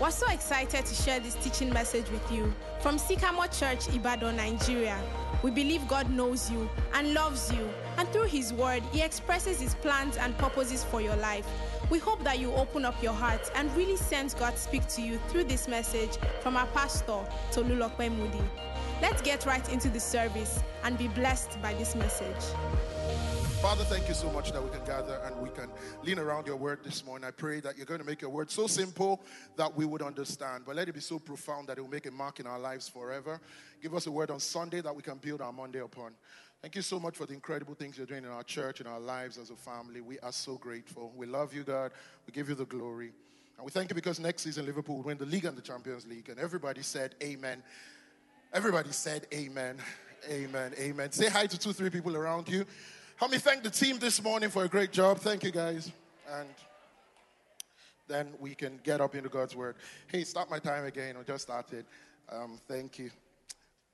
We're so excited to share this teaching message with you from Sycamore Church, Ibadan, Nigeria. We believe God knows you and loves you, and through His Word, He expresses His plans and purposes for your life. We hope that you open up your heart and really sense God speak to you through this message from our pastor, Tolulope Moody. Let's get right into the service and be blessed by this message. Father, thank you so much that we can gather and we can lean around your word this morning. I pray that you're going to make your word so simple that we would understand, but let it be so profound that it will make a mark in our lives forever. Give us a word on Sunday that we can build our Monday upon. Thank you so much for the incredible things you're doing in our church, in our lives as a family. We are so grateful. We love you, God. We give you the glory. And we thank you because next season Liverpool will win the league and the Champions League. And everybody said, Amen. Everybody said, Amen. Amen. Amen. Say hi to two, three people around you. Help me thank the team this morning for a great job. Thank you, guys. And then we can get up into God's word. Hey, start my time again. I just started. Um, thank you.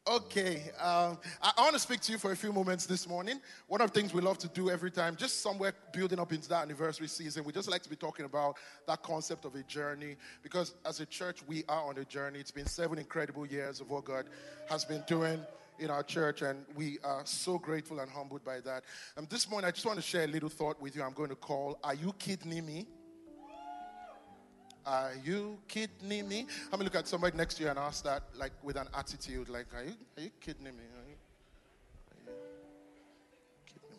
Okay, um, I, I want to speak to you for a few moments this morning. One of the things we love to do every time, just somewhere building up into that anniversary season, we just like to be talking about that concept of a journey because as a church, we are on a journey. It's been seven incredible years of what God has been doing in our church, and we are so grateful and humbled by that. And this morning, I just want to share a little thought with you. I'm going to call Are You Kidding Me? Are you kidding me? Let me look at somebody next to you and ask that, like with an attitude, like, Are you, are you kidding me? Are you, are you kidding me?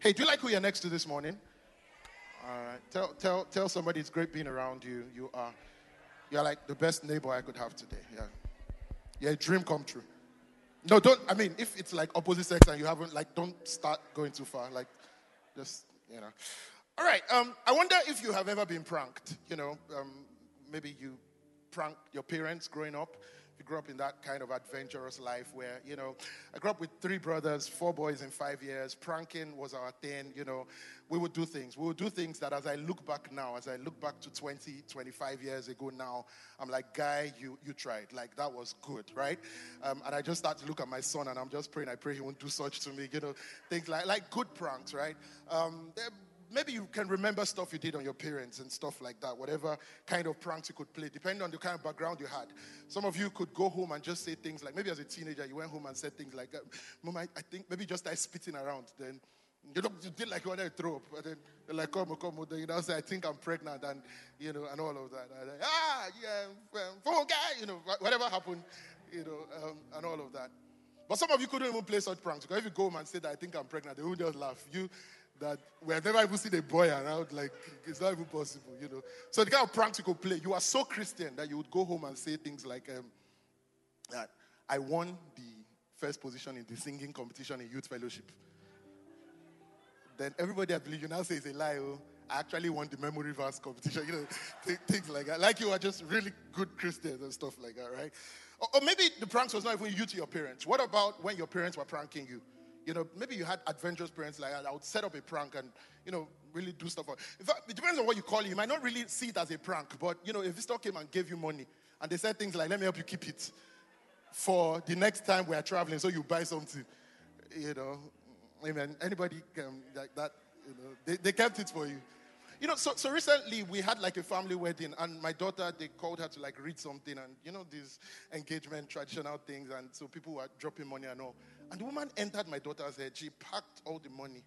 Hey, do you like who you're next to this morning? All right. Tell, tell, tell somebody it's great being around you. You are, you're like the best neighbor I could have today. Yeah. A dream come true. No, don't. I mean, if it's like opposite sex and you haven't, like, don't start going too far. Like, just, you know. All right. Um, I wonder if you have ever been pranked. You know, um, maybe you pranked your parents growing up. You grew up in that kind of adventurous life where, you know, I grew up with three brothers, four boys in five years. Pranking was our thing, you know. We would do things. We would do things that as I look back now, as I look back to 20, 25 years ago now, I'm like, guy, you, you tried. Like, that was good, right? Um, and I just start to look at my son and I'm just praying, I pray he won't do such to me, you know, things like, like good pranks, right? Um, maybe you can remember stuff you did on your parents and stuff like that, whatever kind of pranks you could play, depending on the kind of background you had. Some of you could go home and just say things like, maybe as a teenager, you went home and said things like, Mom, I, I think maybe just start spitting around. Then you know, you did like you wanted to throw up. And then you're like, come, come, then you know, say, I think I'm pregnant, and you know, and all of that. And like, ah, yeah, um, phone guy, you know, whatever happened, you know, um, and all of that. But some of you couldn't even play such pranks because if you go home and say that I think I'm pregnant, they would just laugh. You that we have never even seen a boy around, like it's not even possible, you know. So the kind of pranks you could play, you are so Christian that you would go home and say things like, um, that I won the first position in the singing competition in youth fellowship. Then everybody I believe you now say it's a lie. Oh, I actually won the memory verse competition, you know, things like that. Like you are just really good Christians and stuff like that, right? Or, or maybe the pranks was not even you to your parents. What about when your parents were pranking you? You know, maybe you had adventurous parents like that. I would set up a prank and, you know, really do stuff. In fact, it depends on what you call it. You might not really see it as a prank, but, you know, if visitor came and gave you money and they said things like, let me help you keep it for the next time we are traveling so you buy something, you know, amen. Anybody can, like that, you know, they, they kept it for you. You know, so, so recently we had like a family wedding, and my daughter, they called her to like read something, and you know, these engagement traditional things, and so people were dropping money and all. And the woman entered my daughter's head. She packed all the money.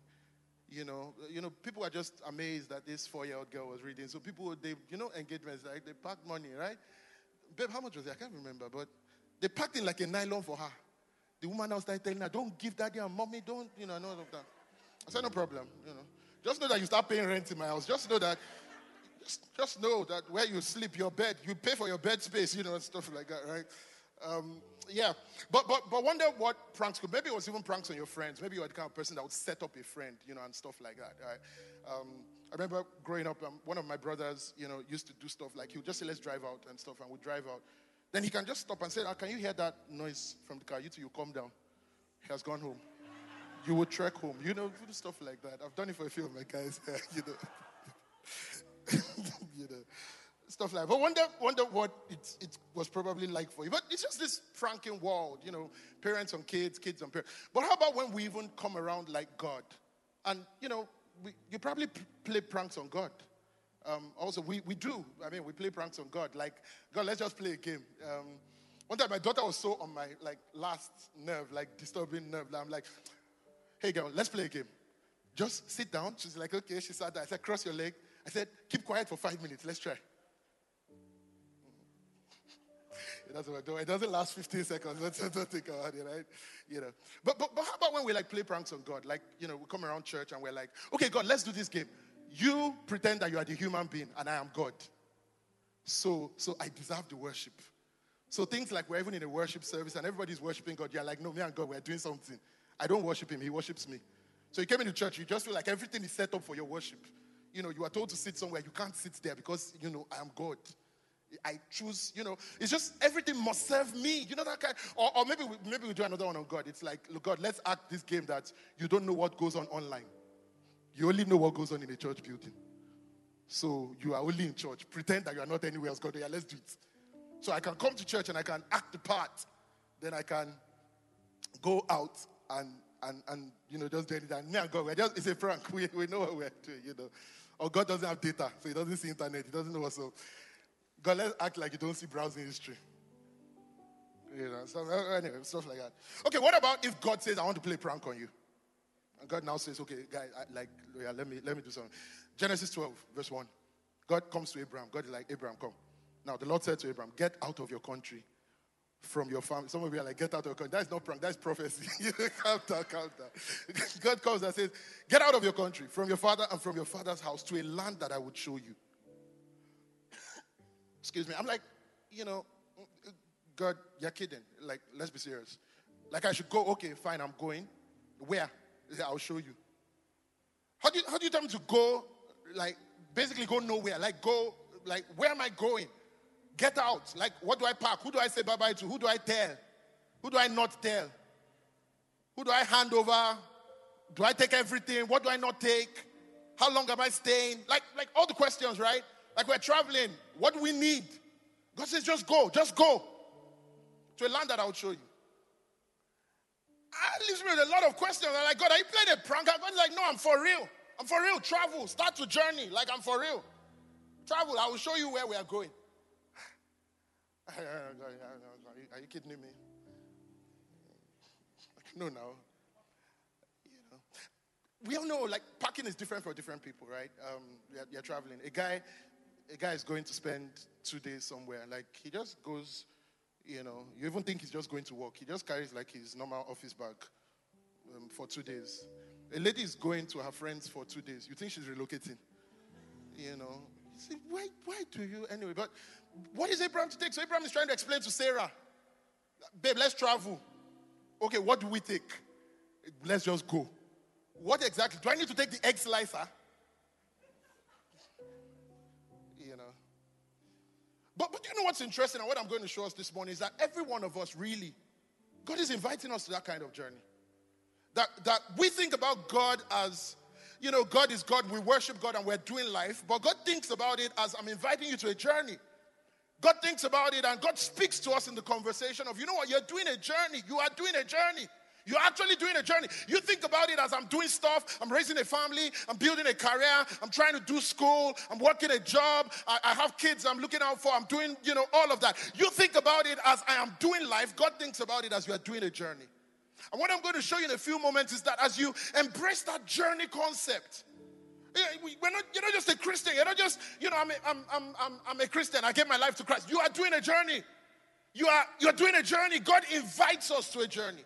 You know, you know, people were just amazed that this four-year-old girl was reading. So people, they, you know, engagements, like they packed money, right? Babe, how much was it? I can't remember, but they packed in like a nylon for her. The woman now started telling her, "Don't give daddy and mommy, don't," you know, and all of that. I said, "No problem, you know. Just know that you start paying rent in my house. Just know that, just, just know that where you sleep, your bed, you pay for your bed space, you know, stuff like that, right?" Um, yeah, but but but wonder what pranks could. Maybe it was even pranks on your friends. Maybe you are the kind of person that would set up a friend, you know, and stuff like that. Right? Um, I remember growing up, um, one of my brothers, you know, used to do stuff like he would just say, "Let's drive out" and stuff, and we'd drive out. Then he can just stop and say, oh, "Can you hear that noise from the car? You two, you calm down. He has gone home." You would trek home, you know, stuff like that. I've done it for a few of my guys, you know. you know stuff like that. But wonder, wonder what it, it was probably like for you. But it's just this pranking world, you know, parents on kids, kids on parents. But how about when we even come around like God? And, you know, we, you probably p- play pranks on God. Um, also, we, we do. I mean, we play pranks on God. Like, God, let's just play a game. Um, one time, my daughter was so on my like last nerve, like disturbing nerve. I'm like, hey, girl, let's play a game. Just sit down. She's like, okay. She sat down. I said, cross your leg. I said, keep quiet for five minutes. Let's try. It doesn't, it doesn't last 15 seconds. Don't, don't think about it, right? You know. But, but, but how about when we like play pranks on God? Like, you know, we come around church and we're like, okay, God, let's do this game. You pretend that you are the human being and I am God. So, so I deserve the worship. So things like we're even in a worship service and everybody's worshiping God. You're like, no, me and God, we're doing something. I don't worship him, he worships me. So you came into church, you just feel like everything is set up for your worship. You know, you are told to sit somewhere, you can't sit there because, you know, I am God. I choose, you know, it's just everything must serve me. You know that kind. Or, or maybe we, maybe we do another one on God. It's like, look, God, let's act this game that you don't know what goes on online. You only know what goes on in a church building. So you are only in church. Pretend that you are not anywhere else. God, yeah, let's do it. So I can come to church and I can act the part. Then I can go out and and and you know just do anything. Me and God, we're just it's a prank. We, we know what we're doing, you know. Or God doesn't have data, so he doesn't see internet, he doesn't know what's up. God, let's act like you don't see browsing history. You know, so, uh, anyway, stuff like that. Okay, what about if God says, I want to play prank on you? And God now says, okay, guys, like, yeah, let me, let me do something. Genesis 12, verse 1. God comes to Abraham. God is like, Abraham, come. Now, the Lord said to Abraham, get out of your country, from your family. Some of you are like, get out of your country. That's not prank, that's prophecy. calm down, calm down. God comes and says, get out of your country, from your father and from your father's house to a land that I would show you. Excuse me. I'm like, you know, God, you're kidding. Like, let's be serious. Like, I should go. Okay, fine, I'm going. Where? I'll show you. How do you, how do you tell me to go? Like, basically go nowhere. Like, go, like, where am I going? Get out. Like, what do I pack? Who do I say bye bye to? Who do I tell? Who do I not tell? Who do I hand over? Do I take everything? What do I not take? How long am I staying? Like, like all the questions, right? Like we're traveling. What do we need? God says, just go, just go to a land that I will show you. I leaves me with a lot of questions. I'm like, God, are you playing a prank? God's like, no, I'm for real. I'm for real. Travel. Start to journey. Like I'm for real. Travel. I will show you where we are going. Are you kidding me? No, no. You know, we all know like parking is different for different people, right? Um, you're, you're traveling. A guy a guy is going to spend two days somewhere. Like he just goes, you know, you even think he's just going to work. He just carries like his normal office bag um, for two days. A lady is going to her friends for two days. You think she's relocating? You know, see, why, why do you anyway? But what is Abraham to take? So Abraham is trying to explain to Sarah, babe, let's travel. Okay, what do we take? Let's just go. What exactly? Do I need to take the egg slicer? You know. But, but you know what's interesting and what I'm going to show us this morning is that every one of us really, God is inviting us to that kind of journey. That, that we think about God as, you know, God is God, we worship God and we're doing life, but God thinks about it as I'm inviting you to a journey. God thinks about it and God speaks to us in the conversation of, you know what, you're doing a journey. You are doing a journey. You're actually doing a journey. You think about it as I'm doing stuff, I'm raising a family, I'm building a career, I'm trying to do school, I'm working a job, I, I, have kids I'm looking out for, I'm doing, you know, all of that. You think about it as I am doing life. God thinks about it as you are doing a journey. And what I'm going to show you in a few moments is that as you embrace that journey concept, we're not, you're not just a Christian. You're not just, you know, I'm a, I'm, I'm, I'm, I'm a Christian. I gave my life to Christ. You are doing a journey. You are, you're doing a journey. God invites us to a journey.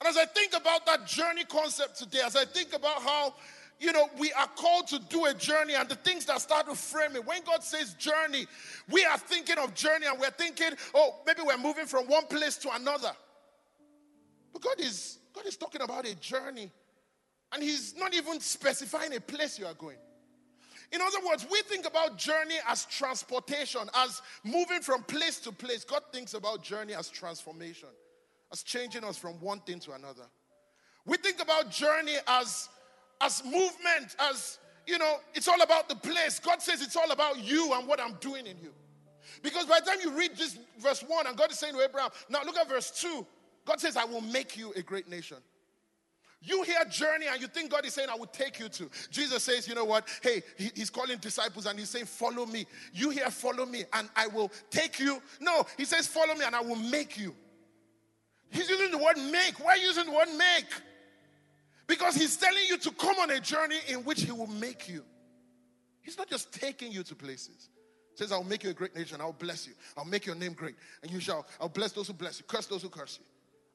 And as I think about that journey concept today, as I think about how, you know, we are called to do a journey and the things that start to frame it, when God says journey, we are thinking of journey and we're thinking, oh, maybe we're moving from one place to another. But God is, God is talking about a journey. And He's not even specifying a place you are going. In other words, we think about journey as transportation, as moving from place to place. God thinks about journey as transformation as changing us from one thing to another. We think about journey as, as movement, as, you know, it's all about the place. God says it's all about you and what I'm doing in you. Because by the time you read this verse 1, and God is saying to Abraham, now look at verse 2. God says, I will make you a great nation. You hear journey and you think God is saying, I will take you to. Jesus says, you know what? Hey, he's calling disciples and he's saying, follow me. You hear, follow me and I will take you. No, he says, follow me and I will make you. He's using the word make. Why using the word make? Because he's telling you to come on a journey in which he will make you. He's not just taking you to places. He says, I'll make you a great nation. I'll bless you. I'll make your name great. And you shall, I'll bless those who bless you, curse those who curse you.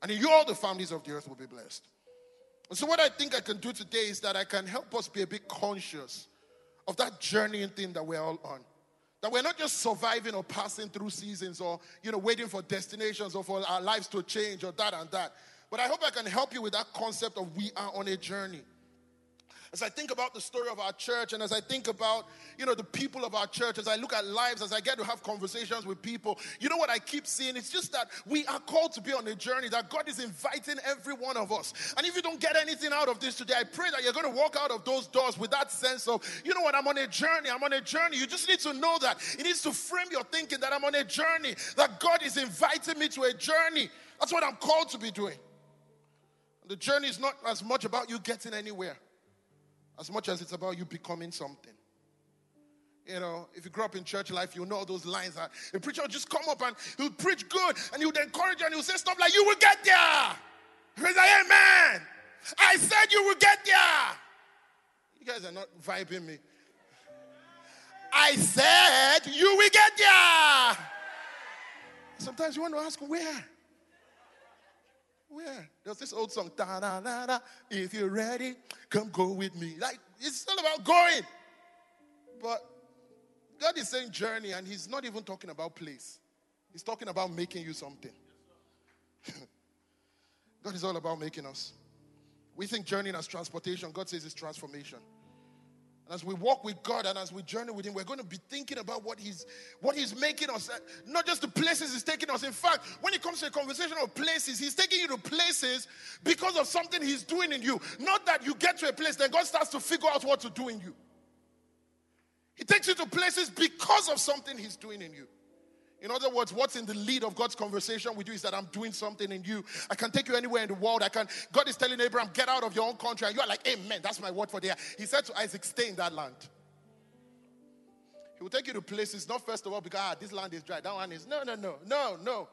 And in you, all the families of the earth will be blessed. And so, what I think I can do today is that I can help us be a bit conscious of that journeying thing that we're all on. That we're not just surviving or passing through seasons or, you know, waiting for destinations or for our lives to change or that and that. But I hope I can help you with that concept of we are on a journey as I think about the story of our church and as I think about, you know, the people of our church, as I look at lives, as I get to have conversations with people, you know what I keep seeing? It's just that we are called to be on a journey, that God is inviting every one of us. And if you don't get anything out of this today, I pray that you're going to walk out of those doors with that sense of, you know what, I'm on a journey, I'm on a journey. You just need to know that. It needs to frame your thinking that I'm on a journey, that God is inviting me to a journey. That's what I'm called to be doing. The journey is not as much about you getting anywhere as much as it's about you becoming something. You know, if you grew up in church life, you know those lines that a preacher would just come up and he would preach good and he would encourage you and he would say stuff like, You will get there. He was like, Amen. I said you will get there. You guys are not vibing me. I said you will get there. Sometimes you want to ask, Where? Where? There's this old song, da da da da. If you're ready, come go with me. Like, it's all about going. But God is saying journey, and He's not even talking about place. He's talking about making you something. God is all about making us. We think journey as transportation. God says it's transformation. And as we walk with God and as we journey with Him, we're going to be thinking about what He's what He's making us, not just the places He's taking us. In fact, when it comes to a conversation of places, He's taking you to places because of something He's doing in you. Not that you get to a place, then God starts to figure out what to do in you. He takes you to places because of something He's doing in you. In other words, what's in the lead of God's conversation with you is that I'm doing something in you. I can take you anywhere in the world. I can. God is telling Abraham, get out of your own country, and you are like, Amen. That's my word for there. He said to Isaac, stay in that land. He will take you to places, not first of all because ah, this land is dry. That one is no, no, no, no, no.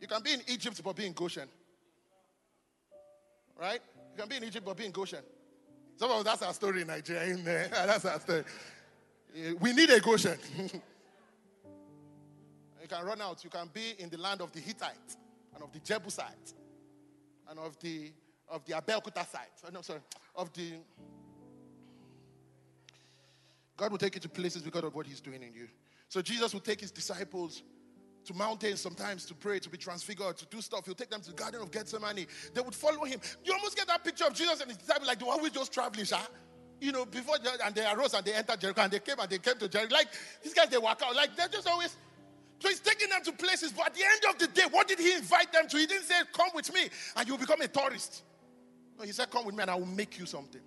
You can be in Egypt but be in Goshen. Right? You can be in Egypt but be in Goshen. Some of us, that's our story in Nigeria. that's our story. We need a Goshen. can run out. You can be in the land of the Hittites and of the Jebusite and of the of the Abeokuta site. Oh, no, sorry, of the. God will take you to places because of what He's doing in you. So Jesus will take His disciples to mountains sometimes to pray, to be transfigured, to do stuff. He'll take them to the Garden of Gethsemane. They would follow him. You almost get that picture of Jesus and his disciples like the who just traveling, sha. You know, before and they arose and they entered Jericho and they came and they came to Jericho. Like these guys, they walk out. Like they're just always so he's taking them to places, but at the end of the day, what did he invite them to? He didn't say, Come with me and you'll become a tourist. No, he said, Come with me and I will make you something.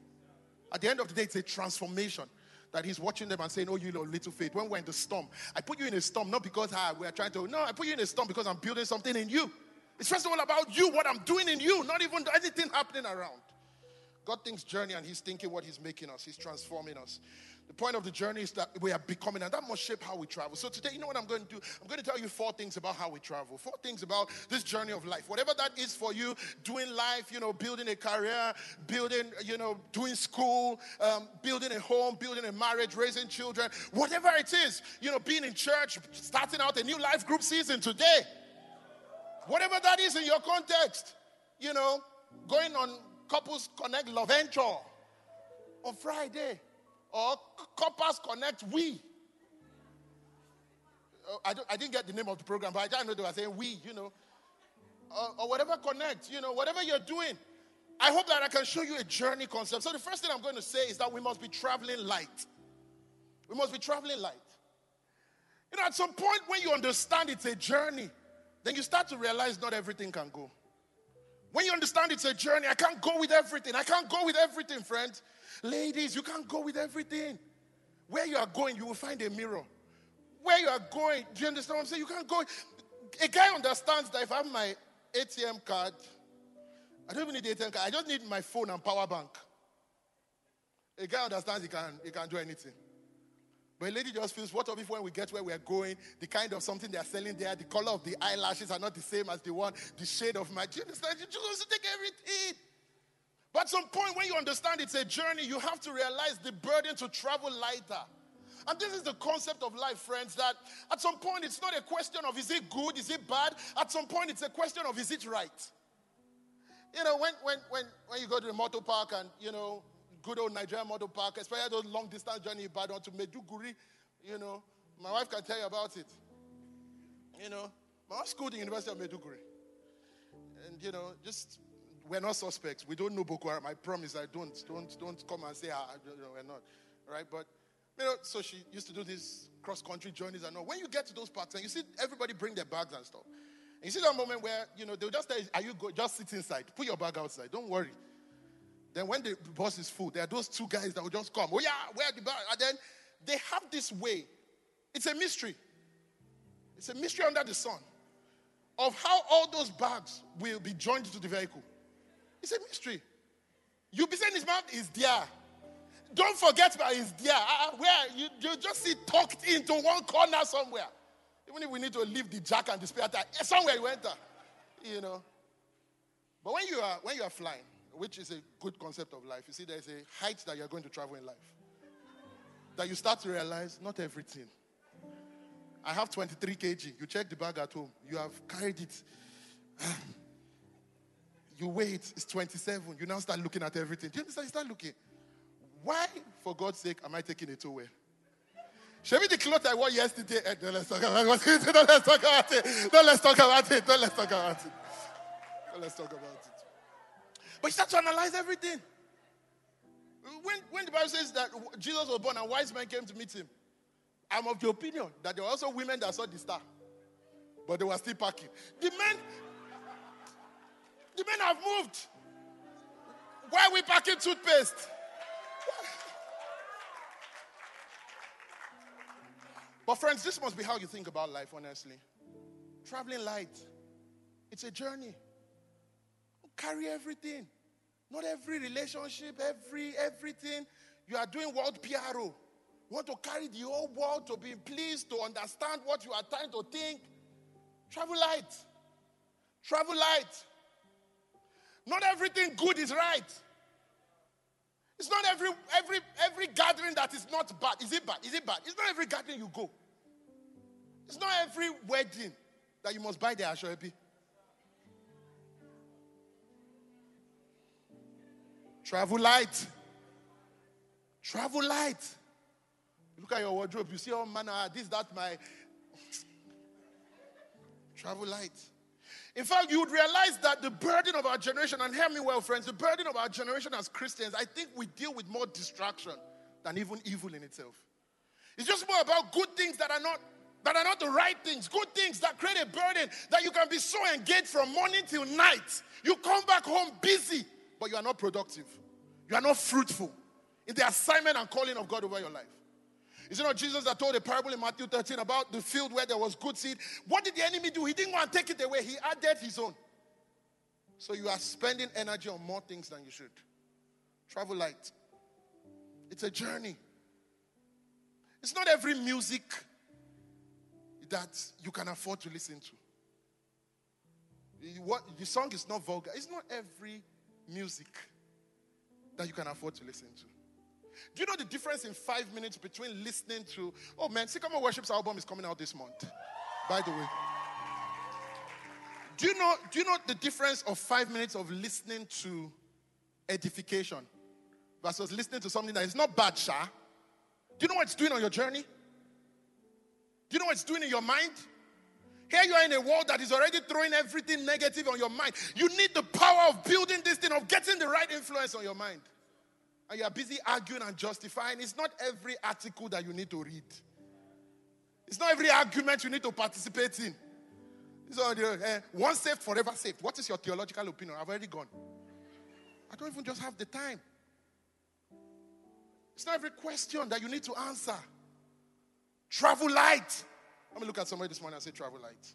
At the end of the day, it's a transformation that he's watching them and saying, Oh, you little faith. When we're in the storm, I put you in a storm not because ah, we're trying to, no, I put you in a storm because I'm building something in you. It's first of all about you, what I'm doing in you, not even anything happening around. God thinks journey and he's thinking what he's making us, he's transforming us. The point of the journey is that we are becoming, and that must shape how we travel. So today, you know what I'm going to do? I'm going to tell you four things about how we travel. Four things about this journey of life. Whatever that is for you, doing life, you know, building a career, building, you know, doing school, um, building a home, building a marriage, raising children, whatever it is, you know, being in church, starting out a new life group season today. Whatever that is in your context, you know, going on Couples Connect Love Venture on Friday or Couples Connect We. Oh, I, I, didn't get the name of the program, but I know they were saying we, you know. Or, or whatever connect, you know, whatever you're doing. I hope that I can show you a journey concept. So the first thing I'm going to say is that we must be traveling light. We must be traveling light. You know, at some point when you understand it's a journey, then you start to realize not everything can go. When you understand it's a journey, I can't go with everything. I can't go with everything, friends. Ladies, you can't go with everything. Where you are going, you will find a mirror. Where you are going, do you understand what I'm saying? You can't go. A guy understands that if I have my ATM card I don't even need the ATM card. I just need my phone and power bank. A guy understands he can, he can do anything. But a lady just feels, what if when we get where we're going, the kind of something they're selling there, the color of the eyelashes are not the same as the one, the shade of my. Do you understand? You just take everything. But at some point, when you understand it's a journey, you have to realize the burden to travel lighter. And this is the concept of life, friends, that at some point it's not a question of is it good, is it bad? At some point it's a question of is it right? You know, when, when, when, when you go to the motor park and, you know, good old Nigerian motor park, especially those long distance journey Ibadan to Maiduguri, you know, my wife can tell you about it. You know, my wife schooled in the University of Maiduguri. And, you know, just, we're not suspects. We don't know Boko Haram. I promise I don't. Don't, don't come and say, ah, know, we're not. Right? But, you know, so she used to do these cross country journeys and all. When you get to those parks and you see everybody bring their bags and stuff, you see that moment where, you know, they'll just say, are you go, just sit inside, put your bag outside, don't worry. Then when the bus is full, there are those two guys that will just come. Oh yeah, where the bag? And then they have this way. It's a mystery. It's a mystery under the sun of how all those bags will be joined to the vehicle. It's a mystery. You'll be saying his mouth is there. Don't forget about his there. Uh, where you, you just see tucked into one corner somewhere. Even if we need to leave the jack and the spare tire, eh, somewhere you enter, you know. But when you are when you are flying, which is a good concept of life, you see there's a height that you're going to travel in life. That you start to realize not everything. I have 23 kg. You check the bag at home. You have carried it. Ah, You wait. It's 27. You now start looking at everything. Do you understand? You start looking. Why, for God's sake, am I taking it away? Show me the clothes I wore yesterday. Eh, don't let's talk about it. Don't let's talk about it. Don't let's talk about it. Don't let's talk about it. Don't let's talk about it. But you start to analyze everything. When, when the Bible says that Jesus was born and wise men came to meet him, I'm of the opinion that there were also women that saw the star, but they were still packing. The men, the men have moved. Why are we packing toothpaste? But, friends, this must be how you think about life, honestly. Traveling light, it's a journey. Carry everything. Not every relationship, every everything. You are doing world PRO. You want to carry the whole world to be pleased, to understand what you are trying to think. Travel light. Travel light. Not everything good is right. It's not every every every gathering that is not bad. Is it bad? Is it bad? It's not every gathering you go. It's not every wedding that you must buy the ashoebi. Travel light. Travel light. Look at your wardrobe. You see all manner. Ah, this, that, my. Travel light. In fact, you would realize that the burden of our generation, and hear me well, friends, the burden of our generation as Christians, I think we deal with more distraction than even evil in itself. It's just more about good things that are not that are not the right things, good things that create a burden that you can be so engaged from morning till night. You come back home busy, but you are not productive. You are not fruitful in the assignment and calling of God over your life. Is it not Jesus that told a parable in Matthew 13 about the field where there was good seed? What did the enemy do? He didn't want to take it away, he added his own. So you are spending energy on more things than you should. Travel light. It's a journey. It's not every music that you can afford to listen to. What, the song is not vulgar. It's not every music that you can afford to listen to. Do you know the difference in five minutes between listening to, oh man, Sycamore Worship's album is coming out this month, by the way. Do you know, do you know the difference of five minutes of listening to edification versus listening to something that is not bad, Sha? Do you know what it's doing on your journey? Do you know what it's doing in your mind? Here you are in a world that is already throwing everything negative on your mind. You need the power of building this thing, of getting the right influence on your mind. And you are busy arguing and justifying. It's not every article that you need to read. It's not every argument you need to participate in. It's all the, uh, once saved, forever saved. What is your theological opinion? I've already gone. I don't even just have the time. It's not every question that you need to answer. Travel light. Let me look at somebody this morning and say, travel light.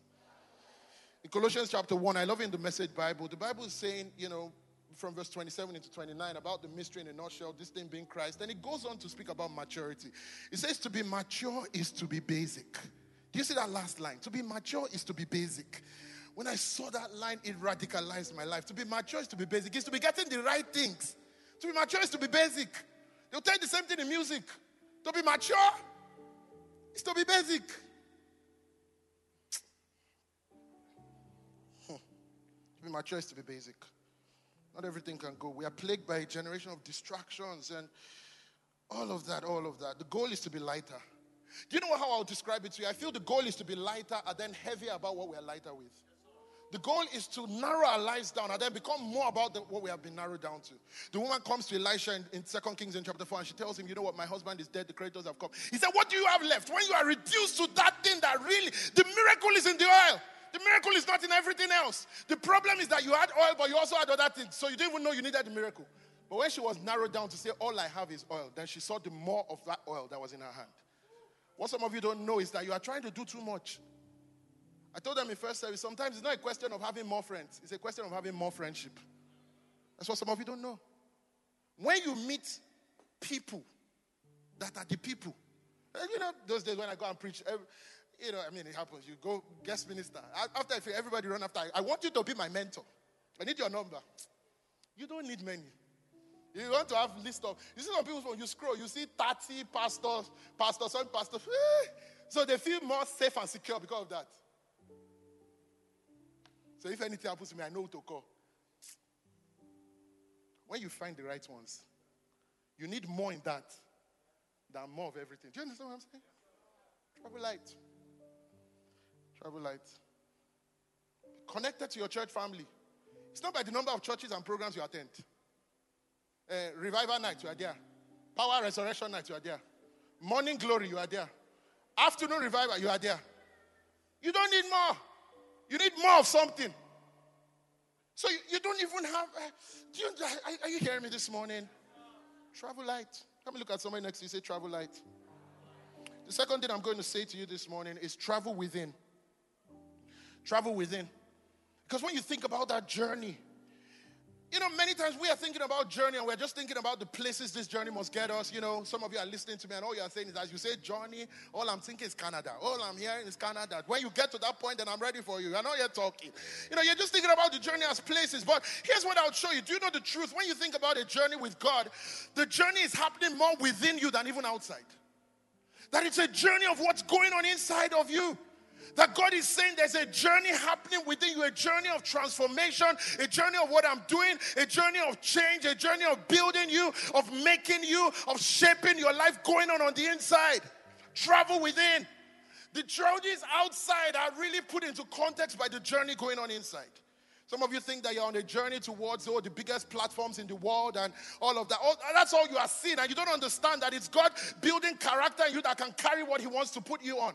In Colossians chapter 1, I love in the message Bible. The Bible is saying, you know, from verse 27 into 29 about the mystery in a nutshell, this thing being Christ. Then it goes on to speak about maturity. It says to be mature is to be basic. Do you see that last line? To be mature is to be basic. When I saw that line, it radicalized my life. To be mature is to be basic, is to be getting the right things. To be mature is to be basic. They'll tell you the same thing in music. To be mature is to be basic. Hmm. To be mature is to be basic. Not everything can go. We are plagued by a generation of distractions and all of that, all of that. The goal is to be lighter. Do you know how I'll describe it to you? I feel the goal is to be lighter and then heavier about what we are lighter with. The goal is to narrow our lives down and then become more about the, what we have been narrowed down to. The woman comes to Elisha in, in 2 Kings in chapter 4 and she tells him, You know what? My husband is dead. The creditors have come. He said, What do you have left? When you are reduced to that thing that really, the miracle is in the oil. The miracle is not in everything else. The problem is that you had oil, but you also had other things. So you didn't even know you needed the miracle. But when she was narrowed down to say, All I have is oil, then she saw the more of that oil that was in her hand. What some of you don't know is that you are trying to do too much. I told them in first service, sometimes it's not a question of having more friends, it's a question of having more friendship. That's what some of you don't know. When you meet people that are the people, you know, those days when I go and preach, you know, I mean, it happens. You go guest minister. After I feel everybody run after, I want you to be my mentor. I need your number. You don't need many. You want to have list of, you see some people when you scroll, you see 30 pastors, pastors, some pastors. Eh, so they feel more safe and secure because of that. So if anything happens to me, I know who to call. When you find the right ones, you need more in that than more of everything. Do you understand what I'm saying? Trouble light. Travel light. Connected to your church family. It's not by the number of churches and programs you attend. Uh, revival night, you are there. Power resurrection night, you are there. Morning glory, you are there. Afternoon revival, you are there. You don't need more. You need more of something. So you, you don't even have. Uh, you, are, are, you hearing me this morning? Travel light. Come look at somebody next to you. Say travel light. The second thing I'm going to say to you this morning is travel within. Travel within. Because when you think about that journey, you know, many times we are thinking about journey and we're just thinking about the places this journey must get us. You know, some of you are listening to me and all you're saying is, as you say journey, all I'm thinking is Canada. All I'm hearing is Canada. When you get to that point, then I'm ready for you. I know you're talking. You know, you're just thinking about the journey as places. But here's what I'll show you. Do you know the truth? When you think about a journey with God, the journey is happening more within you than even outside. That it's a journey of what's going on inside of you. That God is saying there's a journey happening within you, a journey of transformation, a journey of what I'm doing, a journey of change, a journey of building you, of making you, of shaping your life going on on the inside. Travel within. The journeys outside are really put into context by the journey going on inside. Some of you think that you're on a journey towards all the biggest platforms in the world and all of that. All, that's all you are seeing, and you don't understand that it's God building character in you that can carry what He wants to put you on.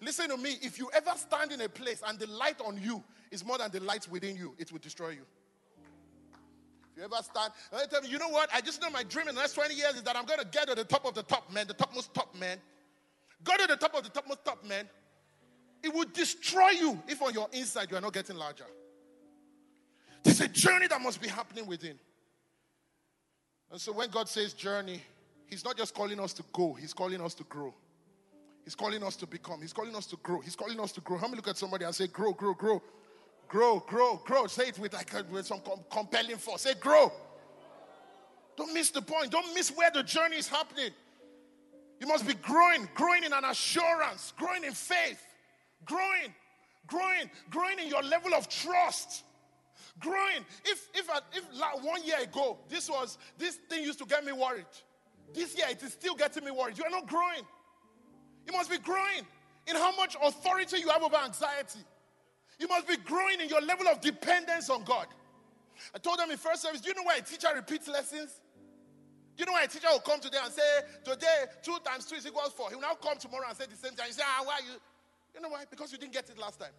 Listen to me. If you ever stand in a place and the light on you is more than the light within you, it will destroy you. If you ever stand, tell me, you know what? I just know my dream in the next 20 years is that I'm going to get to the top of the top, man, the topmost top, man. Go to the top of the topmost top, man. It will destroy you if on your inside you are not getting larger. There's a journey that must be happening within. And so when God says journey, He's not just calling us to go, He's calling us to grow. He's calling us to become. He's calling us to grow. He's calling us to grow. How many look at somebody and say, grow, grow, grow? Grow, grow, grow. Say it with like uh, with some compelling force. Say, grow. Don't miss the point. Don't miss where the journey is happening. You must be growing, growing in an assurance, growing in faith, growing, growing, growing in your level of trust. Growing. If if if one year ago this was this thing used to get me worried, this year it is still getting me worried. You are not growing. You must be growing in how much authority you have over anxiety. You must be growing in your level of dependence on God. I told them in first service, do you know why a teacher repeats lessons? Do you know why a teacher will come today and say, today, two times two is equals four? He will now come tomorrow and say the same thing. You say, ah, why you? You know why? Because you didn't get it last time.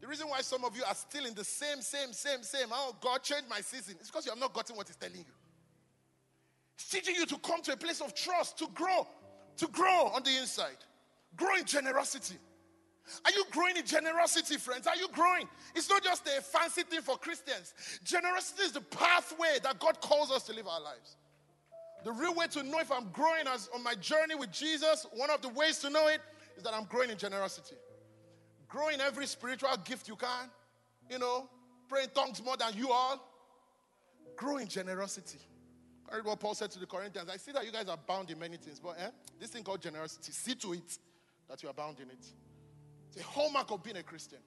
The reason why some of you are still in the same, same, same, same, oh, God changed my season, it's because you have not gotten what He's telling you. He's teaching you to come to a place of trust, to grow, to grow on the inside, grow in generosity, Are you growing in generosity, friends? Are you growing? It's not just a fancy thing for Christians. Generosity is the pathway that God calls us to live our lives. The real way to know if I'm growing as on my journey with Jesus, one of the ways to know it is that I'm growing in generosity. Growing every spiritual gift you can, you know, praying tongues more than you all. Grow in generosity. Read what Paul said to the Corinthians. I see that you guys are bound in many things, but eh, this thing called generosity, see to it that you are bound in it. It's a hallmark of being a Christian.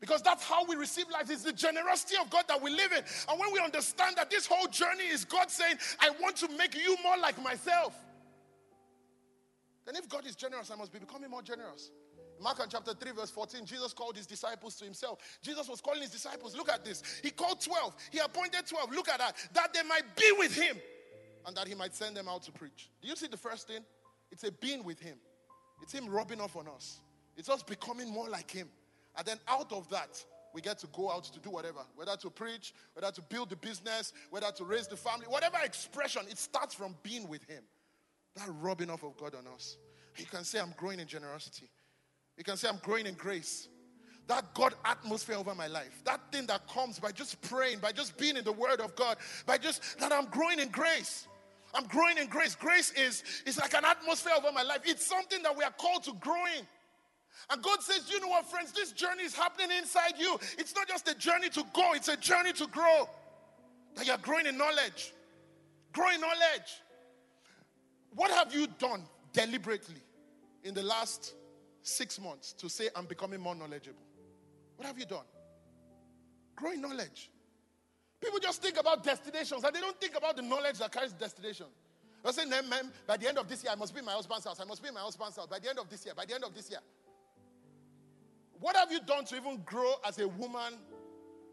Because that's how we receive life. It's the generosity of God that we live in. And when we understand that this whole journey is God saying, I want to make you more like myself, then if God is generous, I must be becoming more generous. Mark chapter 3, verse 14, Jesus called his disciples to himself. Jesus was calling his disciples. Look at this. He called 12. He appointed 12. Look at that. That they might be with him and that he might send them out to preach. Do you see the first thing? It's a being with him, it's him rubbing off on us, it's us becoming more like him. And then out of that, we get to go out to do whatever, whether to preach, whether to build the business, whether to raise the family, whatever expression, it starts from being with Him. That rubbing off of God on us. You can say, I'm growing in generosity. You can say, I'm growing in grace. That God atmosphere over my life, that thing that comes by just praying, by just being in the Word of God, by just that I'm growing in grace. I'm growing in grace. Grace is, is like an atmosphere over my life. It's something that we are called to grow in. And God says, you know what, friends, this journey is happening inside you. It's not just a journey to go, it's a journey to grow. That you're growing in knowledge. Growing knowledge. What have you done deliberately in the last six months to say, I'm becoming more knowledgeable? What have you done? Growing knowledge. People just think about destinations and they don't think about the knowledge that carries destination. They're saying, by the end of this year, I must be in my husband's house. I must be in my husband's house. By the end of this year, by the end of this year. What have you done to even grow as a woman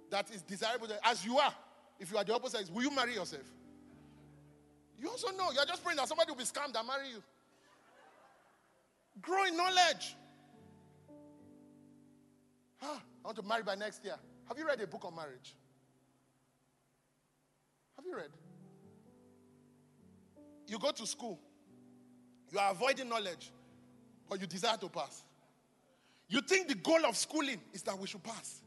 that is desirable as you are? If you are the opposite, will you marry yourself? You also know you're just praying that somebody will be scammed and marry you. Grow in knowledge. Ah, I want to marry by next year. Have you read a book on marriage? Have you read? You go to school, you are avoiding knowledge, but you desire to pass. You think the goal of schooling is that we should pass.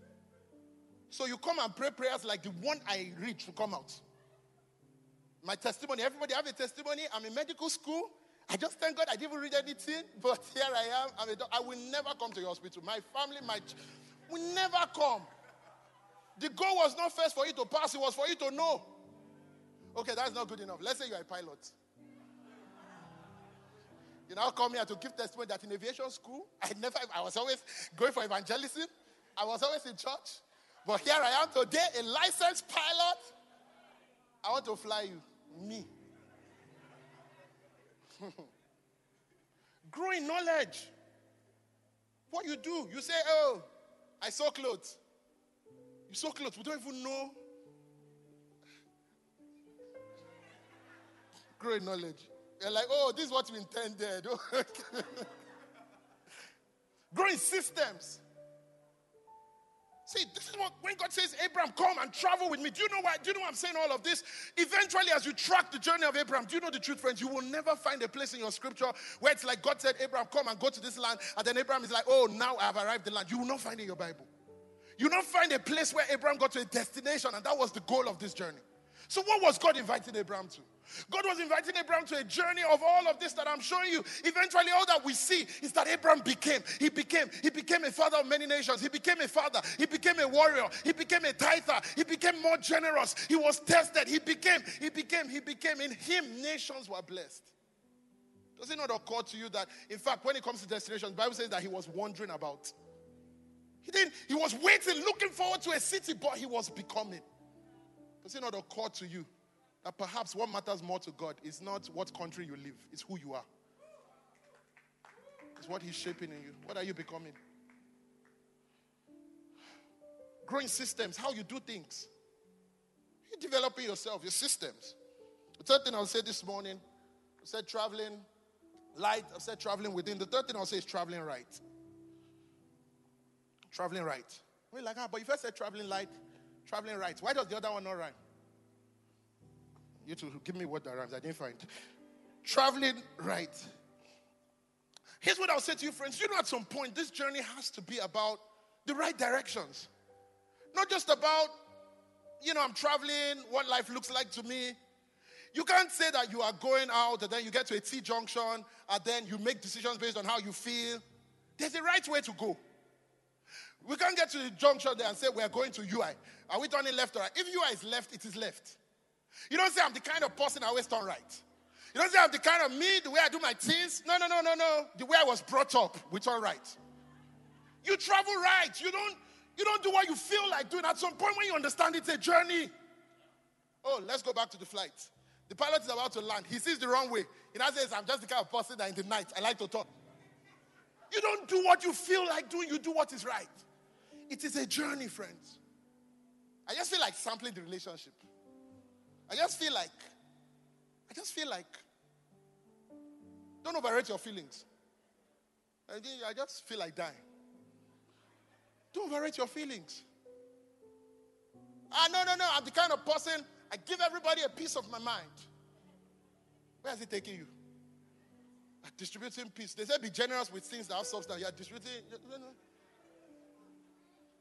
So you come and pray prayers like the one I read to come out. My testimony, everybody have a testimony. I'm in medical school. I just thank God I didn't read anything, but here I am. I'm a I will never come to your hospital. My family, my ch- will never come. The goal was not first for you to pass, it was for you to know. Okay, that's not good enough. Let's say you're a pilot. You now come here to give testimony that in aviation school, I never, I was always going for evangelism. I was always in church. But here I am today, a licensed pilot. I want to fly you. Me. Growing knowledge. What you do, you say, Oh, I saw clothes. You saw clothes. We don't even know. Growing knowledge. You're like, oh, this is what we intended. Growing systems. See, this is what when God says, Abraham, come and travel with me. Do you know why? Do you know why I'm saying all of this? Eventually, as you track the journey of Abraham, do you know the truth, friends? You will never find a place in your scripture where it's like God said, Abraham, come and go to this land, and then Abraham is like, Oh, now I have arrived the land. You will not find in your Bible. You will not find a place where Abraham got to a destination, and that was the goal of this journey. So, what was God inviting Abraham to? God was inviting Abraham to a journey of all of this that I'm showing you. Eventually, all that we see is that Abraham became, he became, he became a father of many nations. He became a father. He became a warrior. He became a tither. He became more generous. He was tested. He became, he became, he became. In him, nations were blessed. Does it not occur to you that, in fact, when it comes to destinations, Bible says that he was wandering about. He didn't, he was waiting, looking forward to a city, but he was becoming. Does it not occur to you that perhaps what matters more to God is not what country you live, it's who you are. It's what He's shaping in you. What are you becoming? Growing systems, how you do things. You're developing yourself, your systems. The third thing I'll say this morning, I said traveling light, I said traveling within. The third thing I'll say is traveling right. Traveling right. We're like, ah, but if I said traveling light, traveling right, why does the other one not rhyme? You two, give me what that rhymes. I didn't find. Traveling right. Here's what I'll say to you, friends. You know, at some point, this journey has to be about the right directions. Not just about, you know, I'm traveling, what life looks like to me. You can't say that you are going out and then you get to a T junction and then you make decisions based on how you feel. There's a right way to go. We can't get to the junction there and say we're going to UI. Are we turning left or right? If UI is left, it is left. You don't say I'm the kind of person I always turn right. You don't say I'm the kind of me, the way I do my things. No, no, no, no, no. The way I was brought up, we turn right. You travel right. You don't, you don't do what you feel like doing. At some point when you understand it's a journey. Oh, let's go back to the flight. The pilot is about to land. He sees the wrong way. He now says, I'm just the kind of person that in the night I like to talk. You don't do what you feel like doing, you do what is right. It is a journey, friends. I just feel like sampling the relationship. I just feel like, I just feel like, don't overrate your feelings. I just feel like dying. Don't overrate your feelings. Ah, no, no, no. I'm the kind of person I give everybody a piece of my mind. Where is it taking you? Distributing peace. They say be generous with things that have substance. You're distributing. You know.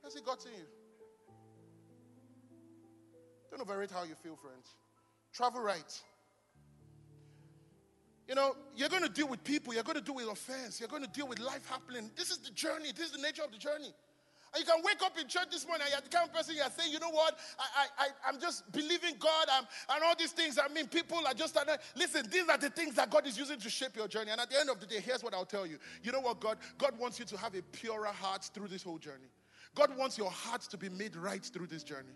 Has it gotten you? Don't overrate how you feel, friends. Travel right. You know, you're going to deal with people, you're going to deal with affairs, you're going to deal with life happening. This is the journey, this is the nature of the journey. And you can wake up in church this morning and you're the kind of person you're saying, you know what? I, I, I, am just believing God I'm, and all these things. I mean, people are just, listen, these are the things that God is using to shape your journey. And at the end of the day, here's what I'll tell you. You know what, God? God wants you to have a purer heart through this whole journey. God wants your heart to be made right through this journey.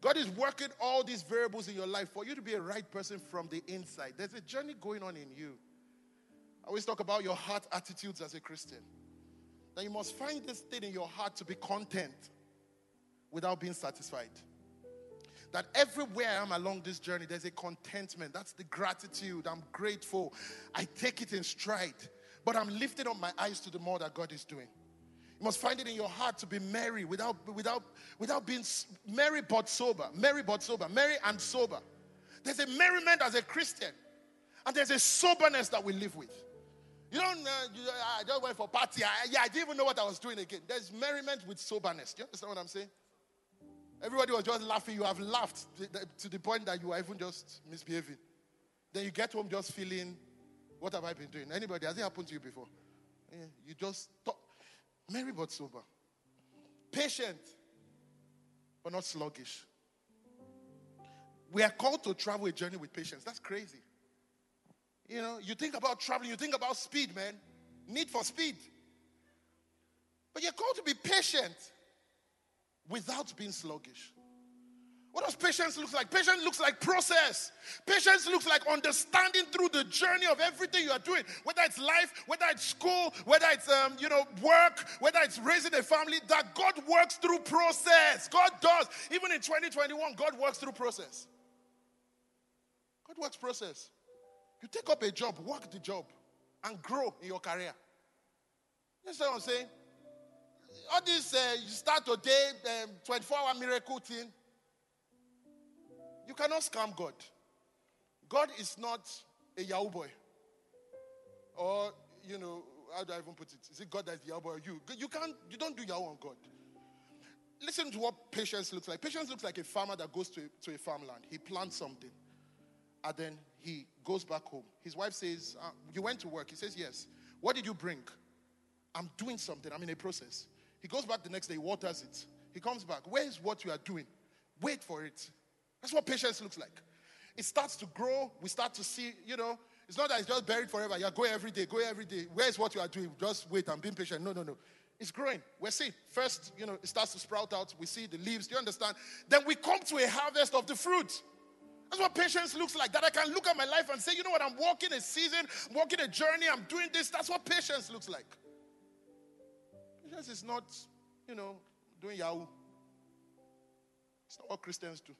God is working all these variables in your life for you to be a right person from the inside. There's a journey going on in you. I always talk about your heart attitudes as a Christian that you must find this thing in your heart to be content without being satisfied. That everywhere I am along this journey, there's a contentment. That's the gratitude. I'm grateful. I take it in stride. But I'm lifting up my eyes to the more that God is doing. You must find it in your heart to be merry without, without, without being merry but sober. Merry but sober. Merry and sober. There's a merriment as a Christian, and there's a soberness that we live with. You don't, uh, you, I just went for party. I, yeah, I didn't even know what I was doing again. There's merriment with soberness. Do you understand what I'm saying? Everybody was just laughing. You have laughed to the point that you are even just misbehaving. Then you get home just feeling, what have I been doing? Anybody, has it happened to you before? You just talk. Merry but sober. Patient, but not sluggish. We are called to travel a journey with patience. That's crazy. You know, you think about traveling, you think about speed, man. Need for speed. But you're called to be patient without being sluggish. What does patience look like? Patience looks like process. Patience looks like understanding through the journey of everything you are doing, whether it's life, whether it's school, whether it's um, you know work, whether it's raising a family. That God works through process. God does. Even in 2021, God works through process. God works process. You take up a job, work the job, and grow in your career. You what I'm saying? All this, uh, you start today, um, 24 hour miracle thing. You cannot scam God. God is not a Yahoo boy. Or, you know, how do I even put it? Is it God that's the Yahoo boy or you? You can't, you don't do Yahoo on God. Listen to what patience looks like. Patience looks like a farmer that goes to, to a farmland. He plants something. And then he goes back home. His wife says, uh, You went to work. He says, Yes. What did you bring? I'm doing something. I'm in a process. He goes back the next day, waters it. He comes back. Where is what you are doing? Wait for it. That's what patience looks like. It starts to grow. We start to see, you know, it's not that it's just buried forever. You're going every day, go every day. Where's what you are doing? Just wait and be patient. No, no, no. It's growing. We're seeing. First, you know, it starts to sprout out. We see the leaves. Do you understand? Then we come to a harvest of the fruit. That's what patience looks like. That I can look at my life and say, you know what, I'm walking a season, walking a journey, I'm doing this. That's what patience looks like. Patience is not, you know, doing Yahoo. It's not what Christians do.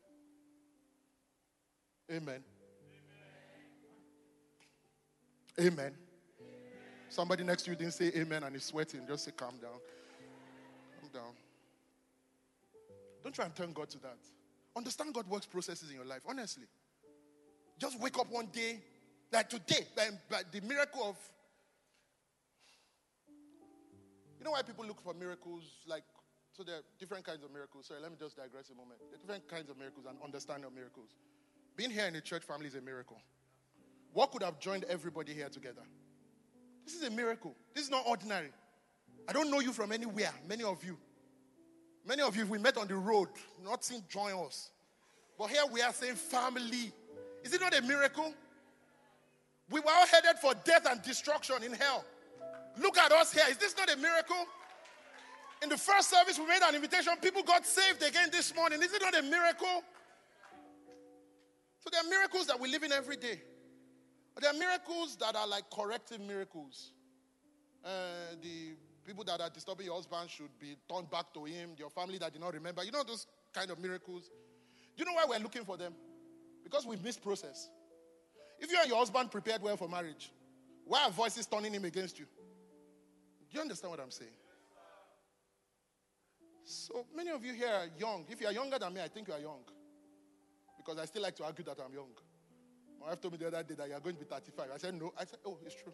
Amen. Amen. amen. Somebody next to you didn't say amen and is sweating. Just say, calm down. Calm down. Don't try and turn God to that. Understand God works processes in your life, honestly. Just wake up one day, like today, like, the miracle of You know why people look for miracles? Like, so there are different kinds of miracles. Sorry, let me just digress a moment. There are different kinds of miracles and understanding of miracles. Being here in the church family is a miracle. What could have joined everybody here together? This is a miracle. This is not ordinary. I don't know you from anywhere, many of you. Many of you, we met on the road, nothing join us. But here we are saying family. Is it not a miracle? We were all headed for death and destruction in hell. Look at us here. Is this not a miracle? In the first service, we made an invitation. People got saved again this morning. Is it not a miracle? So there are miracles that we live in every day. But there are miracles that are like corrective miracles. Uh, the people that are disturbing your husband should be turned back to him. Your family that did not remember. You know those kind of miracles. Do you know why we're looking for them? Because we've missed process. If you and your husband prepared well for marriage, why are voices turning him against you? Do you understand what I'm saying? So many of you here are young. If you are younger than me, I think you are young. Because I still like to argue that I'm young. My wife told me the other day that you're going to be 35. I said, no. I said, oh, it's true.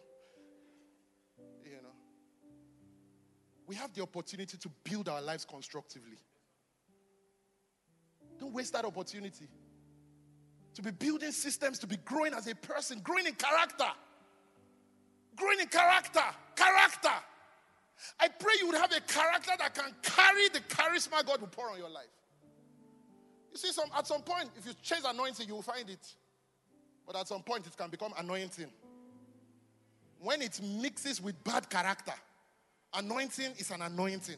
You know. We have the opportunity to build our lives constructively. Don't waste that opportunity. To be building systems, to be growing as a person, growing in character. Growing in character. Character. I pray you would have a character that can carry the charisma God will pour on your life. You see, some, at some point, if you chase anointing, you will find it. But at some point, it can become anointing. When it mixes with bad character, anointing is an anointing.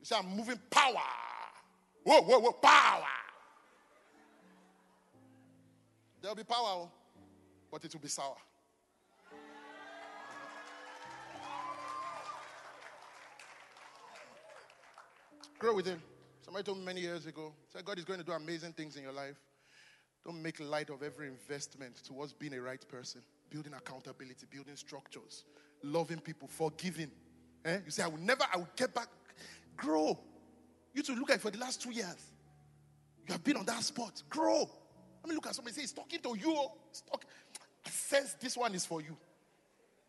You see, I'm moving power. Whoa, whoa, whoa, power. There'll be power, oh, but it will be sour. Grow with him. Somebody told me many years ago, said God is going to do amazing things in your life. Don't make light of every investment towards being a right person, building accountability, building structures, loving people, forgiving. Eh? You say, I will never, I will get back. Grow. You to look at for the last two years. You have been on that spot. Grow. Let me look at somebody say, He's talking to you. He's talking. I sense this one is for you.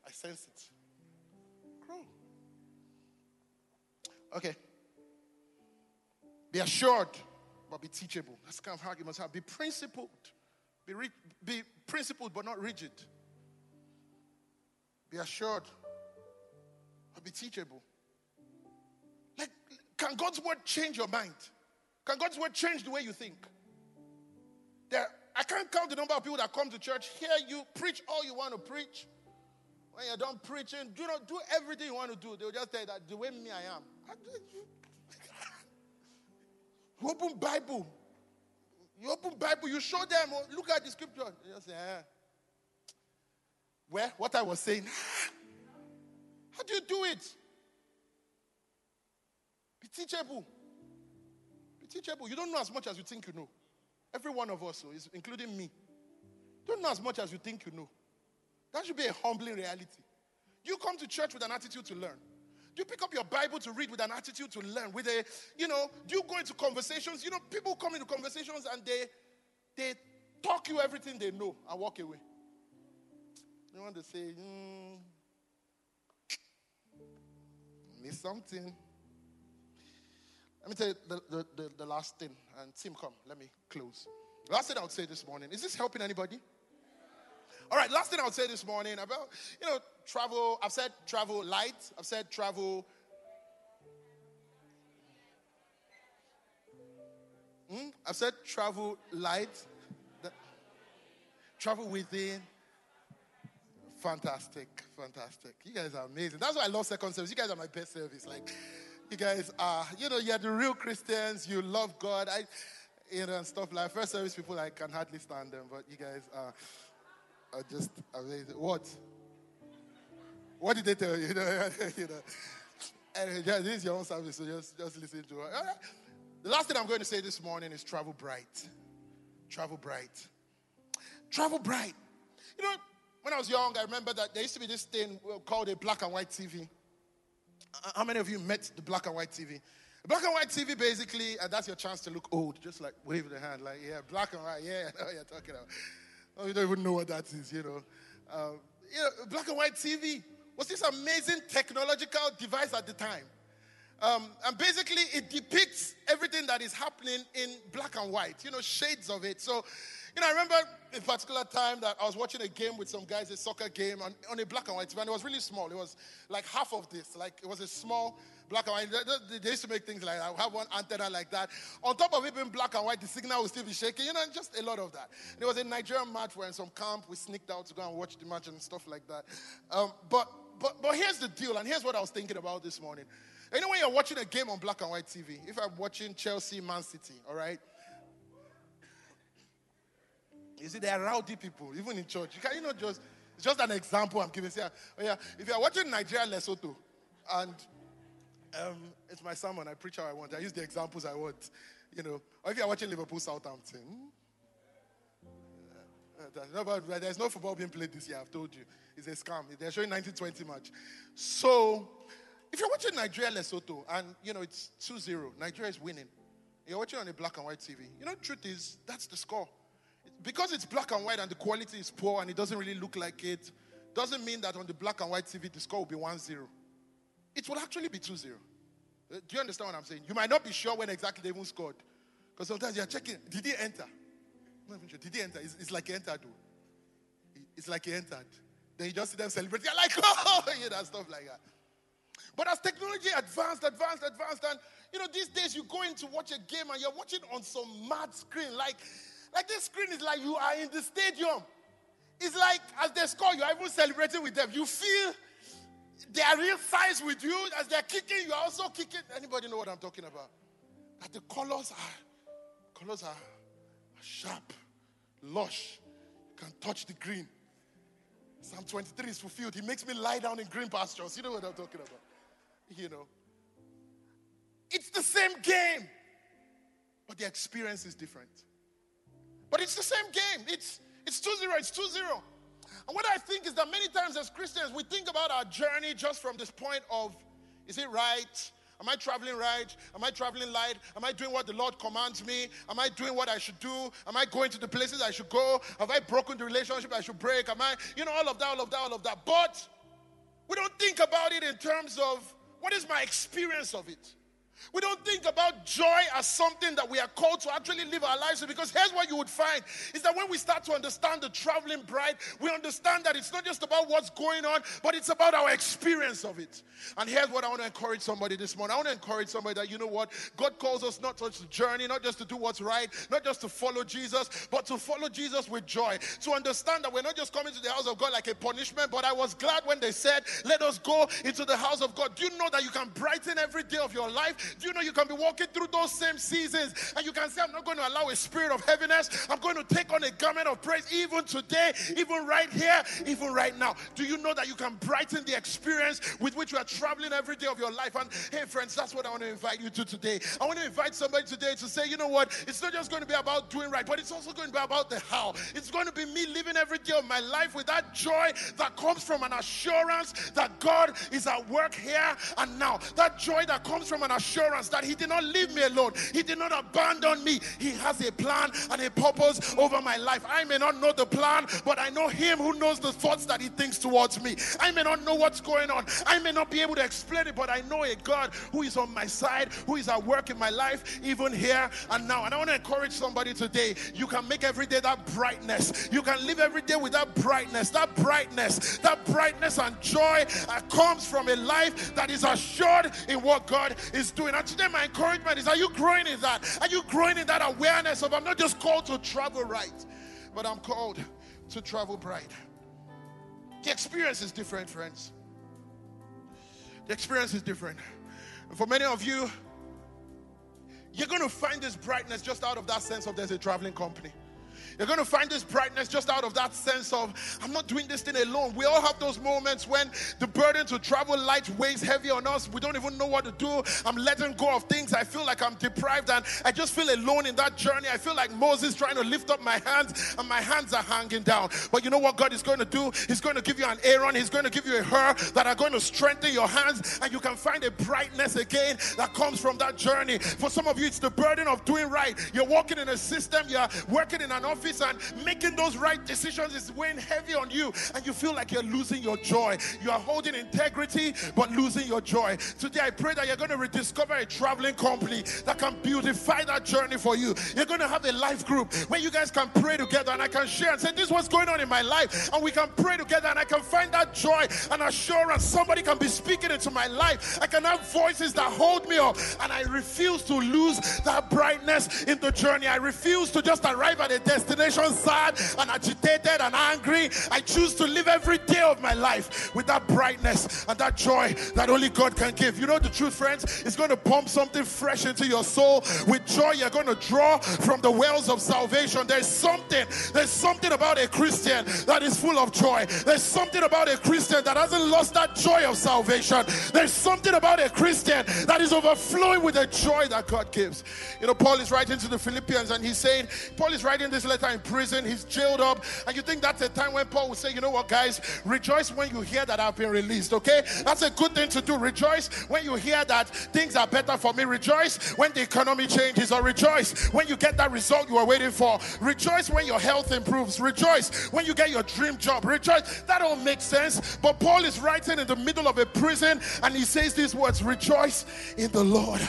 I sense it. Grow. Okay. Be assured, but be teachable. That's kind of how you must have. Be principled. Be, re- be principled, but not rigid. Be assured, but be teachable. Like, can God's word change your mind? Can God's word change the way you think? There, I can't count the number of people that come to church, hear you preach all you want to preach. When you're done preaching, do not do everything you want to do. They'll just you that the way me I am. You open Bible. You open Bible, you show them, oh, look at the scripture. Just say, eh. Where? What I was saying. How do you do it? Be teachable. Be teachable. You don't know as much as you think you know. Every one of us, so including me. Don't know as much as you think you know. That should be a humbling reality. You come to church with an attitude to learn. Do you pick up your Bible to read with an attitude to learn? With a, you know, do you go into conversations? You know, people come into conversations and they they talk you everything they know and walk away. You want to say, hmm, miss something. Let me tell you the, the, the, the last thing, and Tim, come, let me close. Last thing I would say this morning is this helping anybody? All right, last thing I would say this morning about, you know, travel. I've said travel light. I've said travel. Hmm? I've said travel light. Travel within. Fantastic, fantastic. You guys are amazing. That's why I love second service. You guys are my best service. Like, you guys are, you know, you're the real Christians. You love God. I, you know, and stuff like first service people. I can hardly stand them, but you guys are, are just amazing. What? What did they tell you? you know. And this is your own service, so just, just listen to it. The last thing I'm going to say this morning is travel bright. Travel bright. Travel bright. You know, when I was young, I remember that there used to be this thing called a black and white TV. How many of you met the black and white TV? Black and white TV, basically, and that's your chance to look old. Just like wave the hand, like, yeah, black and white, yeah, I know what you're talking about. Oh, you don't even know what that is, you know. Um, you know, black and white TV was this amazing technological device at the time. Um, and basically, it depicts everything that is happening in black and white, you know, shades of it. So, you know, I remember a particular time that I was watching a game with some guys, a soccer game on, on a black and white TV, and it was really small. It was like half of this, like it was a small black and white. They, they used to make things like that. I have one antenna like that. On top of it being black and white, the signal will still be shaking, you know, just a lot of that. There was a Nigerian match where in some camp we sneaked out to go and watch the match and stuff like that. Um, but, but, but here's the deal, and here's what I was thinking about this morning. When you're watching a game on black and white TV, if I'm watching Chelsea, Man City, all right? You see, there are rowdy people, even in church. You can, you know, just, it's just an example I'm giving. Say, oh yeah, if you're watching Nigeria, Lesotho, and um, it's my sermon. I preach how I want. I use the examples I want. You know, or if you're watching Liverpool Southampton, uh, uh, there's no football being played this year. I've told you, it's a scam. They're showing 1920 match. So, if you're watching Nigeria Lesotho and you know it's 2-0, Nigeria is winning. You're watching on a black and white TV. You know, truth is that's the score. Because it's black and white and the quality is poor and it doesn't really look like it, doesn't mean that on the black and white TV the score will be 1-0 it will actually be 2 0. Uh, do you understand what I'm saying? You might not be sure when exactly they even scored. Because sometimes you're checking, did he enter? I'm not sure. Did he enter? It's, it's like he entered. It's like he entered. Then you just see them celebrating. You're like, oh, you know, stuff like that. But as technology advanced, advanced, advanced, and you know, these days you go in to watch a game and you're watching on some mad screen. Like, like this screen is like you are in the stadium. It's like as they score, you're even celebrating with them. You feel they are real size with you. As they're kicking, you're also kicking. Anybody know what I'm talking about? That the colors are colors are sharp, lush. You can touch the green. Psalm 23 is fulfilled. He makes me lie down in green pastures. You know what I'm talking about? You know. It's the same game, but the experience is different. But it's the same game. It's it's 2-0, it's 2-0. And what I think is that many times as Christians, we think about our journey just from this point of is it right? Am I traveling right? Am I traveling light? Am I doing what the Lord commands me? Am I doing what I should do? Am I going to the places I should go? Have I broken the relationship I should break? Am I, you know, all of that, all of that, all of that. But we don't think about it in terms of what is my experience of it? We don't think about joy as something that we are called to actually live our lives with. Because here's what you would find is that when we start to understand the traveling bride, we understand that it's not just about what's going on, but it's about our experience of it. And here's what I want to encourage somebody this morning. I want to encourage somebody that, you know what? God calls us not just to journey, not just to do what's right, not just to follow Jesus, but to follow Jesus with joy. To understand that we're not just coming to the house of God like a punishment, but I was glad when they said, let us go into the house of God. Do you know that you can brighten every day of your life? Do you know you can be walking through those same seasons and you can say, I'm not going to allow a spirit of heaviness. I'm going to take on a garment of praise even today, even right here, even right now. Do you know that you can brighten the experience with which you are traveling every day of your life? And hey, friends, that's what I want to invite you to today. I want to invite somebody today to say, you know what? It's not just going to be about doing right, but it's also going to be about the how. It's going to be me living every day of my life with that joy that comes from an assurance that God is at work here and now. That joy that comes from an assurance assurance that He did not leave me alone. He did not abandon me. He has a plan and a purpose over my life. I may not know the plan, but I know Him who knows the thoughts that He thinks towards me. I may not know what's going on. I may not be able to explain it, but I know a God who is on my side, who is at work in my life, even here and now. And I want to encourage somebody today. You can make every day that brightness. You can live every day with that brightness. That brightness, that brightness and joy comes from a life that is assured in what God is doing. And today, my encouragement is are you growing in that? Are you growing in that awareness of I'm not just called to travel right, but I'm called to travel bright? The experience is different, friends. The experience is different. And for many of you, you're going to find this brightness just out of that sense of there's a traveling company. You're going to find this brightness just out of that sense of, I'm not doing this thing alone. We all have those moments when the burden to travel light weighs heavy on us. We don't even know what to do. I'm letting go of things. I feel like I'm deprived and I just feel alone in that journey. I feel like Moses trying to lift up my hands and my hands are hanging down. But you know what God is going to do? He's going to give you an Aaron, He's going to give you a Hur that are going to strengthen your hands and you can find a brightness again that comes from that journey. For some of you, it's the burden of doing right. You're walking in a system, you're working in an office office and making those right decisions is weighing heavy on you and you feel like you're losing your joy. You are holding integrity but losing your joy. Today I pray that you're going to rediscover a traveling company that can beautify that journey for you. You're going to have a life group where you guys can pray together and I can share and say, This is what's going on in my life. And we can pray together and I can find that joy and assurance. Somebody can be speaking into my life. I can have voices that hold me up. And I refuse to lose that brightness in the journey. I refuse to just arrive at a destination sad and agitated and angry. I choose to live every day of my life with that brightness and that joy that only God can give. You know the truth, friends? It's going to pump something fresh into your soul. With joy, you're going to draw from the wells of salvation. There's something, there's something about a Christian that is full of joy. There's something about a Christian that hasn't lost that joy of salvation. There's something about a Christian that is overflowing with the joy that God gives. You know, Paul is writing to the Philippians and he's saying, Paul is writing this letter in prison, he's jailed up, and you think that's a time when Paul would say, You know what, guys, rejoice when you hear that I've been released, okay? That's a good thing to do. Rejoice when you hear that things are better for me. Rejoice when the economy changes, or rejoice when you get that result you are waiting for. Rejoice when your health improves. Rejoice when you get your dream job. Rejoice. That all makes sense. But Paul is writing in the middle of a prison and he says these words Rejoice in the Lord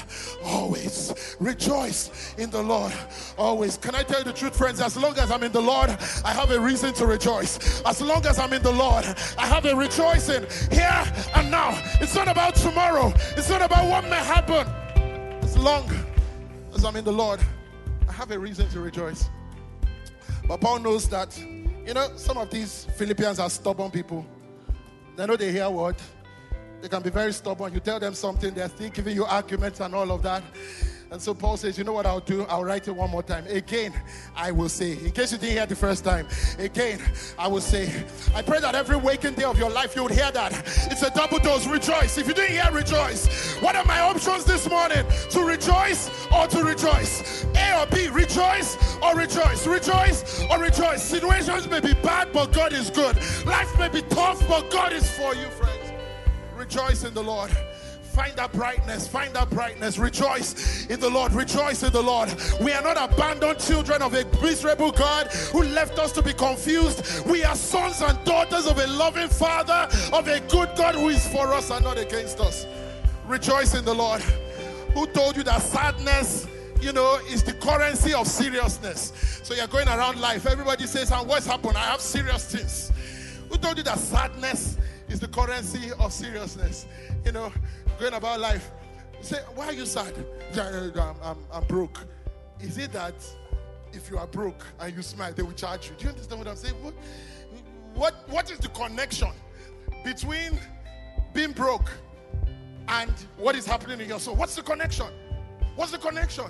always. Rejoice in the Lord always. Can I tell you the truth, friends? As long as I'm in the Lord, I have a reason to rejoice. As long as I'm in the Lord, I have a rejoicing here and now. It's not about tomorrow, it's not about what may happen. As long as I'm in the Lord, I have a reason to rejoice. But Paul knows that, you know, some of these Philippians are stubborn people. They know they hear what? They can be very stubborn. You tell them something, they're still giving you arguments and all of that. And so Paul says, You know what I'll do? I'll write it one more time. Again, I will say, in case you didn't hear the first time, again, I will say, I pray that every waking day of your life you would hear that. It's a double dose. Rejoice. If you didn't hear rejoice, what are my options this morning? To rejoice or to rejoice? A or B, rejoice or rejoice? Rejoice or rejoice? Situations may be bad, but God is good. Life may be tough, but God is for you, friends. Rejoice in the Lord. Find that brightness. Find that brightness. Rejoice in the Lord. Rejoice in the Lord. We are not abandoned children of a miserable God who left us to be confused. We are sons and daughters of a loving Father, of a good God who is for us and not against us. Rejoice in the Lord. Who told you that sadness? you know, is the currency of seriousness. So you're going around life. Everybody says, and what's happened? I have serious things. Who told you that sadness is the currency of seriousness? You know, going about life. say, why are you sad? I'm, I'm, I'm broke. Is it that if you are broke and you smile, they will charge you? Do you understand what I'm saying? What, what, what is the connection between being broke and what is happening in your soul? What's the connection? What's the connection?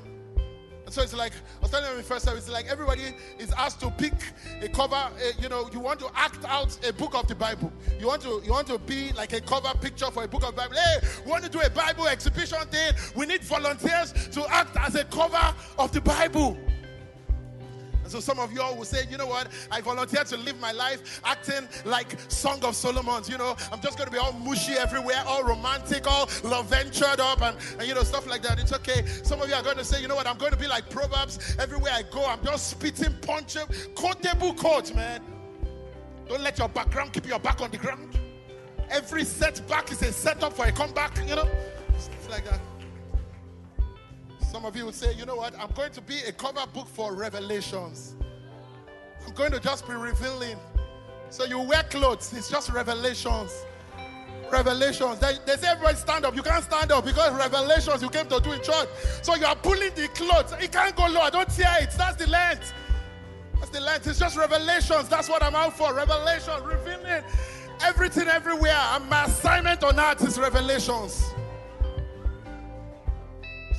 So it's like, I was telling in first service, it's like everybody is asked to pick a cover, a, you know, you want to act out a book of the Bible. You want to you want to be like a cover picture for a book of Bible. Hey, we want to do a Bible exhibition thing. We need volunteers to act as a cover of the Bible. And so some of you all will say, you know what? I volunteer to live my life acting like Song of Solomon's. You know, I'm just going to be all mushy everywhere, all romantic, all love ventured up, and, and you know, stuff like that. It's okay. Some of you are going to say, you know what? I'm going to be like Proverbs. Everywhere I go, I'm just spitting punch, quotable quotes, man. Don't let your background keep your back on the ground. Every setback is a setup for a comeback, you know? Stuff like that. Some of you will say, you know what? I'm going to be a cover book for revelations. I'm going to just be revealing. So you wear clothes, it's just revelations. Revelations. They, they say everybody stand up. You can't stand up because revelations you came to do in church. So you are pulling the clothes. It can't go low. I don't tear it. That's the length. That's the length. It's just revelations. That's what I'm out for. Revelation, revealing everything everywhere. And my assignment on earth is revelations.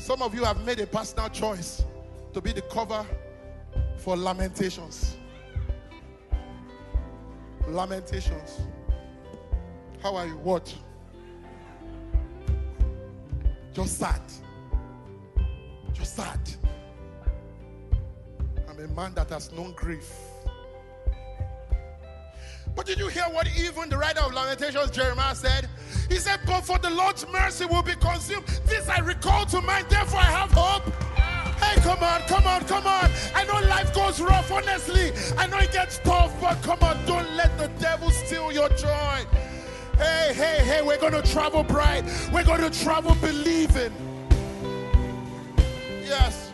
Some of you have made a personal choice to be the cover for Lamentations. Lamentations. How are you? What? Just sad. Just sad. I'm a man that has known grief. But did you hear what even the writer of Lamentations, Jeremiah, said? He said, But for the Lord's mercy will be consumed. This I recall to mind, therefore I have hope. Hey, come on, come on, come on. I know life goes rough, honestly. I know it gets tough, but come on, don't let the devil steal your joy. Hey, hey, hey, we're going to travel bright. We're going to travel believing. Yes.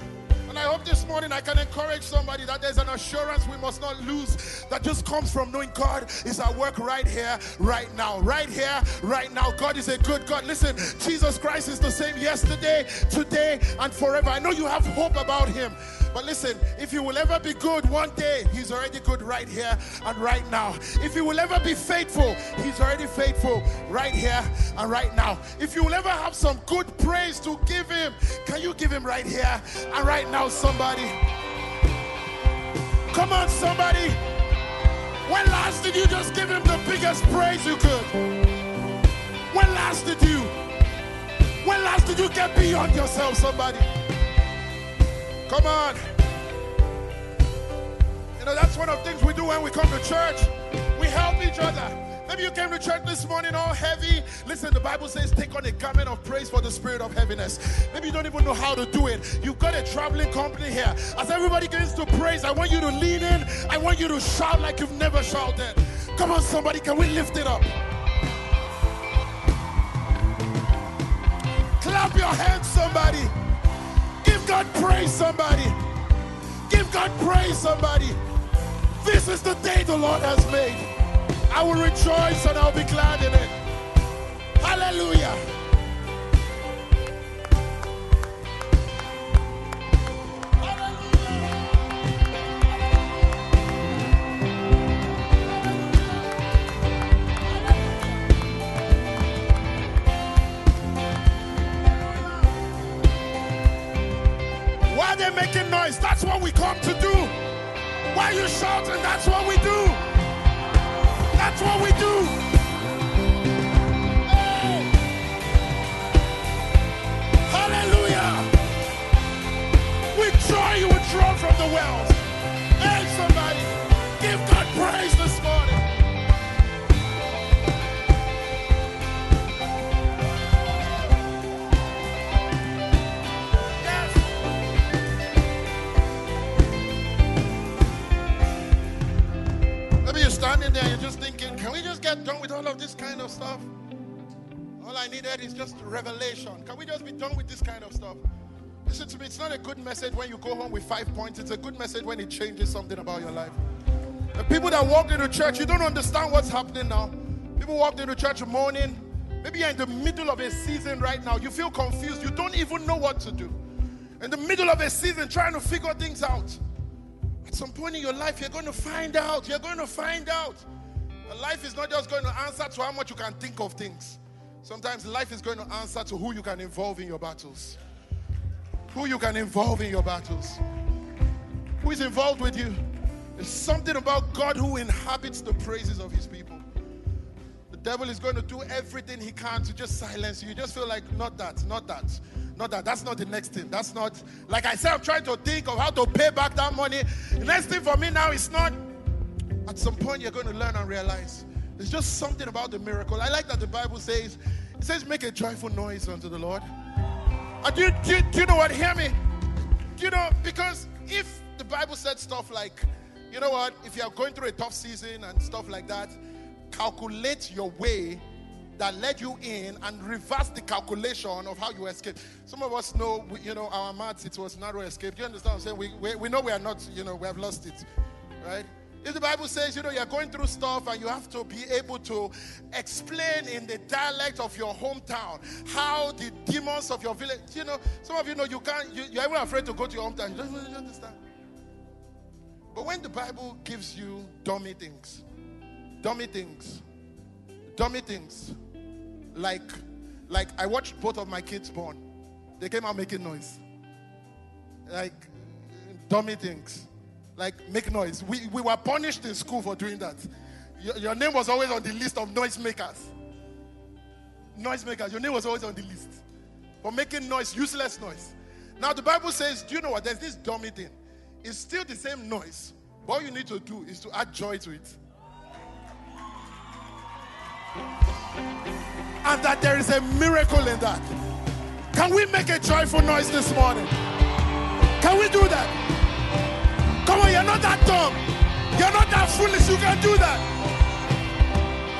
This morning I can encourage somebody that there's an assurance we must not lose that just comes from knowing God is at work right here, right now. Right here, right now. God is a good God. Listen, Jesus Christ is the same yesterday, today, and forever. I know you have hope about Him. But listen, if you will ever be good one day, He's already good right here and right now. If you will ever be faithful, He's already faithful right here and right now. If you will ever have some good praise to give Him, can you give Him right here and right now, somebody? Come on, somebody. When last did you just give Him the biggest praise you could? When last did you? When last did you get beyond yourself, somebody? Come on. You know, that's one of the things we do when we come to church. We help each other. Maybe you came to church this morning all heavy. Listen, the Bible says take on a garment of praise for the spirit of heaviness. Maybe you don't even know how to do it. You've got a traveling company here. As everybody begins to praise, I want you to lean in. I want you to shout like you've never shouted. Come on, somebody, can we lift it up? Clap your hands, somebody. God praise, somebody. Give God praise, somebody. This is the day the Lord has made. I will rejoice and I'll be glad in it. Hallelujah. Why are they making noise? That's what we come to do. Why are you shouting? That's what we do. That's what we do. Hallelujah. With joy you will draw from the wells. Get done with all of this kind of stuff? All I needed is just revelation. Can we just be done with this kind of stuff? Listen to me, it's not a good message when you go home with five points. It's a good message when it changes something about your life. The people that walk into church, you don't understand what's happening now. People walk into church morning. Maybe you're in the middle of a season right now. You feel confused. You don't even know what to do. In the middle of a season, trying to figure things out. At some point in your life, you're going to find out. You're going to find out. Life is not just going to answer to how much you can think of things. Sometimes life is going to answer to who you can involve in your battles. Who you can involve in your battles. Who is involved with you? There's something about God who inhabits the praises of his people. The devil is going to do everything he can to just silence you. You just feel like, not that, not that, not that. That's not the next thing. That's not, like I said, I'm trying to think of how to pay back that money. The next thing for me now is not, at some point, you're going to learn and realize there's just something about the miracle. I like that the Bible says, it says, make a joyful noise unto the Lord. And do, you, do, you- do you know what? Hear me. Do you know? Because if the Bible said stuff like, you know what, if you are going through a tough season and stuff like that, calculate your way that led you in and reverse the calculation of how you escaped. Some of us know, you know, our maths, it was narrow escape. Do you understand what I'm saying? We, we, we know we are not, you know, we have lost it, right? If the Bible says, you know, you're going through stuff and you have to be able to explain in the dialect of your hometown how the demons of your village, you know, some of you know you can't, you, you're even afraid to go to your hometown. You don't really understand. But when the Bible gives you dummy things, dummy things, dummy things, like, like I watched both of my kids born. They came out making noise. Like dummy things. Like make noise. We, we were punished in school for doing that. Your, your name was always on the list of noisemakers. Noisemakers. Your name was always on the list for making noise, useless noise. Now the Bible says, do you know what? There's this dummy thing. It's still the same noise. But all you need to do is to add joy to it. And that there is a miracle in that. Can we make a joyful noise this morning? Can we do that? Come on, you're not that dumb. You're not that foolish. You can do that.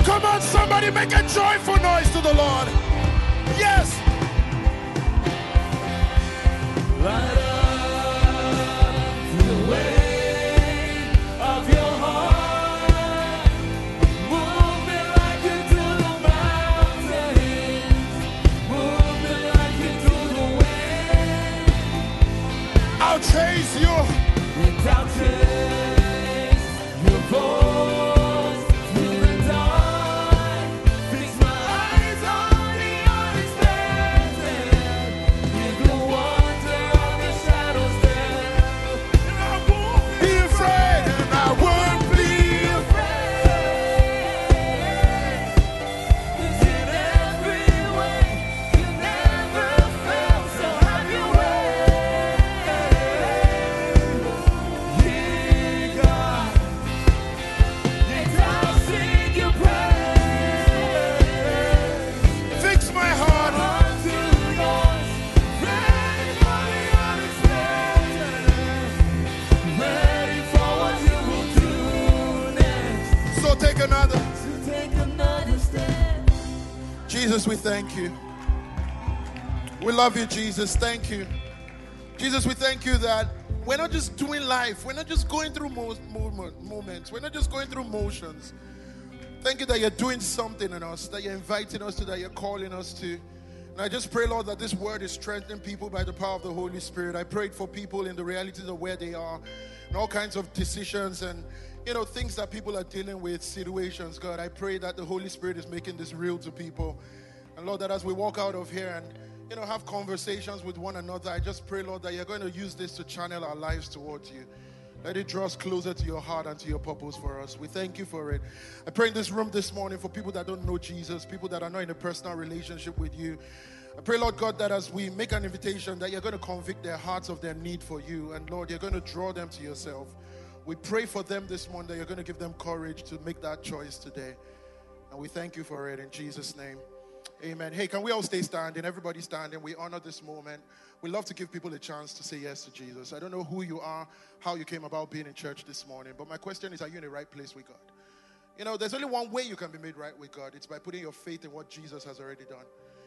Come on, somebody make a joyful noise to the Lord. Yes. Right up the way thank you. We love you, Jesus. Thank you. Jesus, we thank you that we're not just doing life, we're not just going through mo- moment, moments, we're not just going through motions. Thank you that you're doing something in us, that you're inviting us to, that you're calling us to. And I just pray, Lord, that this word is strengthening people by the power of the Holy Spirit. I prayed for people in the realities of where they are and all kinds of decisions and you know things that people are dealing with, situations, God. I pray that the Holy Spirit is making this real to people. And Lord, that as we walk out of here and you know have conversations with one another, I just pray, Lord, that you're going to use this to channel our lives towards you. Let it draw us closer to your heart and to your purpose for us. We thank you for it. I pray in this room this morning for people that don't know Jesus, people that are not in a personal relationship with you. I pray, Lord God, that as we make an invitation, that you're going to convict their hearts of their need for you. And Lord, you're going to draw them to yourself. We pray for them this morning that you're going to give them courage to make that choice today. And we thank you for it in Jesus' name. Amen. Hey, can we all stay standing? Everybody standing. We honor this moment. We love to give people a chance to say yes to Jesus. I don't know who you are, how you came about being in church this morning, but my question is are you in the right place with God? You know, there's only one way you can be made right with God. It's by putting your faith in what Jesus has already done.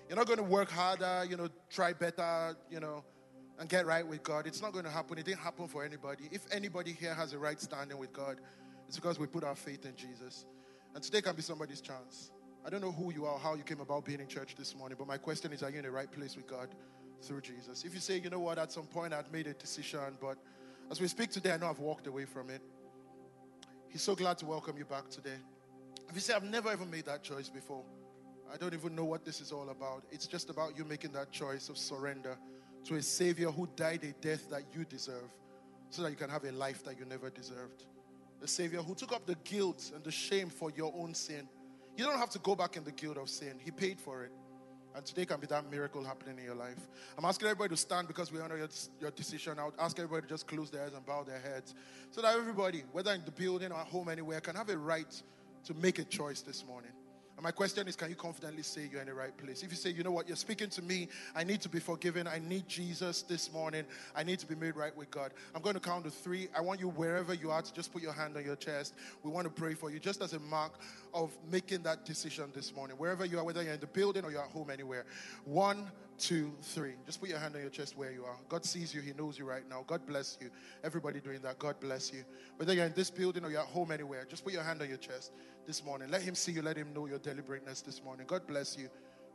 You're not going to work harder, you know, try better, you know, and get right with God. It's not going to happen. It didn't happen for anybody. If anybody here has a right standing with God, it's because we put our faith in Jesus. And today can be somebody's chance. I don't know who you are, how you came about being in church this morning, but my question is are you in the right place with God through Jesus? If you say, you know what, at some point I'd made a decision, but as we speak today, I know I've walked away from it. He's so glad to welcome you back today. If you say, I've never ever made that choice before, I don't even know what this is all about. It's just about you making that choice of surrender to a Savior who died a death that you deserve so that you can have a life that you never deserved. A Savior who took up the guilt and the shame for your own sin. You don't have to go back in the guilt of sin, He paid for it. And today can be that miracle happening in your life. I'm asking everybody to stand because we honor your, your decision. I would ask everybody to just close their eyes and bow their heads so that everybody, whether in the building or at home, anywhere, can have a right to make a choice this morning. And my question is can you confidently say you're in the right place? If you say, you know what, you're speaking to me, I need to be forgiven, I need Jesus this morning, I need to be made right with God. I'm going to count to three. I want you, wherever you are, to just put your hand on your chest. We want to pray for you just as a mark of making that decision this morning. Wherever you are, whether you're in the building or you're at home, anywhere. One, two, three. Just put your hand on your chest where you are. God sees you, He knows you right now. God bless you. Everybody doing that, God bless you. Whether you're in this building or you're at home, anywhere, just put your hand on your chest this morning. Let Him see you, let Him know your deliberateness this morning. God bless you.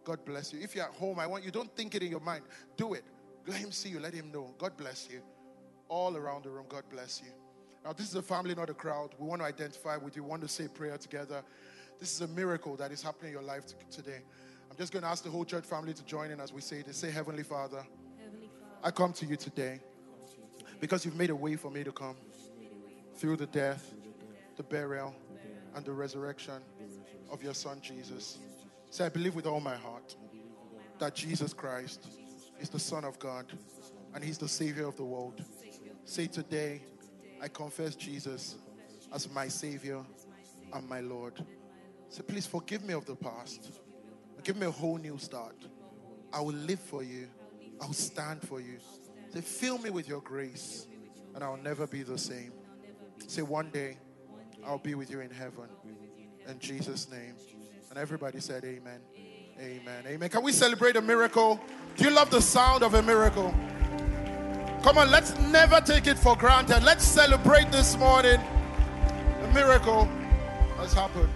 God bless you. If you're at home, I want you, don't think it in your mind. Do it. Let Him see you, let Him know. God bless you. All around the room, God bless you. Now, this is a family, not a crowd. We want to identify with you, we want to say prayer together. This is a miracle that is happening in your life today. I'm just going to ask the whole church family to join in as we say this. Say, Heavenly Father, Heavenly Father, I come to you today because you've made a way for me to come through the death, the burial, and the resurrection of your Son Jesus. Say, I believe with all my heart that Jesus Christ is the Son of God and He's the Savior of the world. Say, today, I confess Jesus as my Savior and my Lord. Say, please forgive me of the past. Give me a whole new start. I will live for you. I will stand for you. Say, fill me with your grace, and I'll never be the same. Say, one day I'll be with you in heaven. In Jesus' name. And everybody said, Amen. Amen. Amen. Can we celebrate a miracle? Do you love the sound of a miracle? Come on, let's never take it for granted. Let's celebrate this morning. A miracle has happened.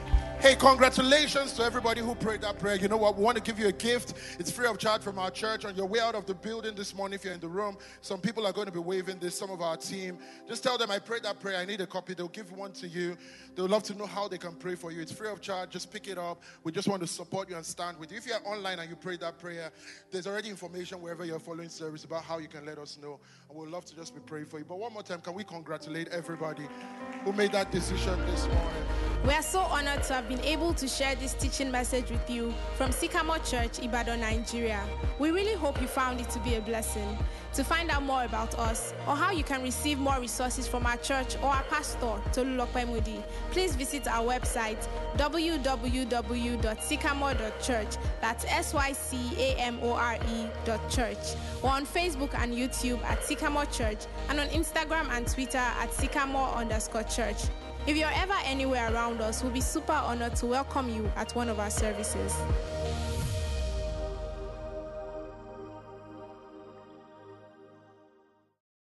Hey, congratulations to everybody who prayed that prayer. You know what? We want to give you a gift. It's free of charge from our church. On your way out of the building this morning, if you're in the room, some people are going to be waving this, some of our team. Just tell them, I prayed that prayer. I need a copy. They'll give one to you. They'll love to know how they can pray for you. It's free of charge. Just pick it up. We just want to support you and stand with you. If you're online and you prayed that prayer, there's already information wherever you're following service about how you can let us know. And we'd love to just be praying for you. But one more time, can we congratulate everybody who made that decision this morning? We are so honored to have been able to share this teaching message with you from Sycamore Church, Ibadan, Nigeria. We really hope you found it to be a blessing. To find out more about us or how you can receive more resources from our church or our pastor, Tolulope Moody, please visit our website www.sycamore.church. That's S Y C A M O R E dot church. Or on Facebook and YouTube at Sycamore Church and on Instagram and Twitter at Sycamore underscore church. If you're ever anywhere around us, we'll be super honored to welcome you at one of our services.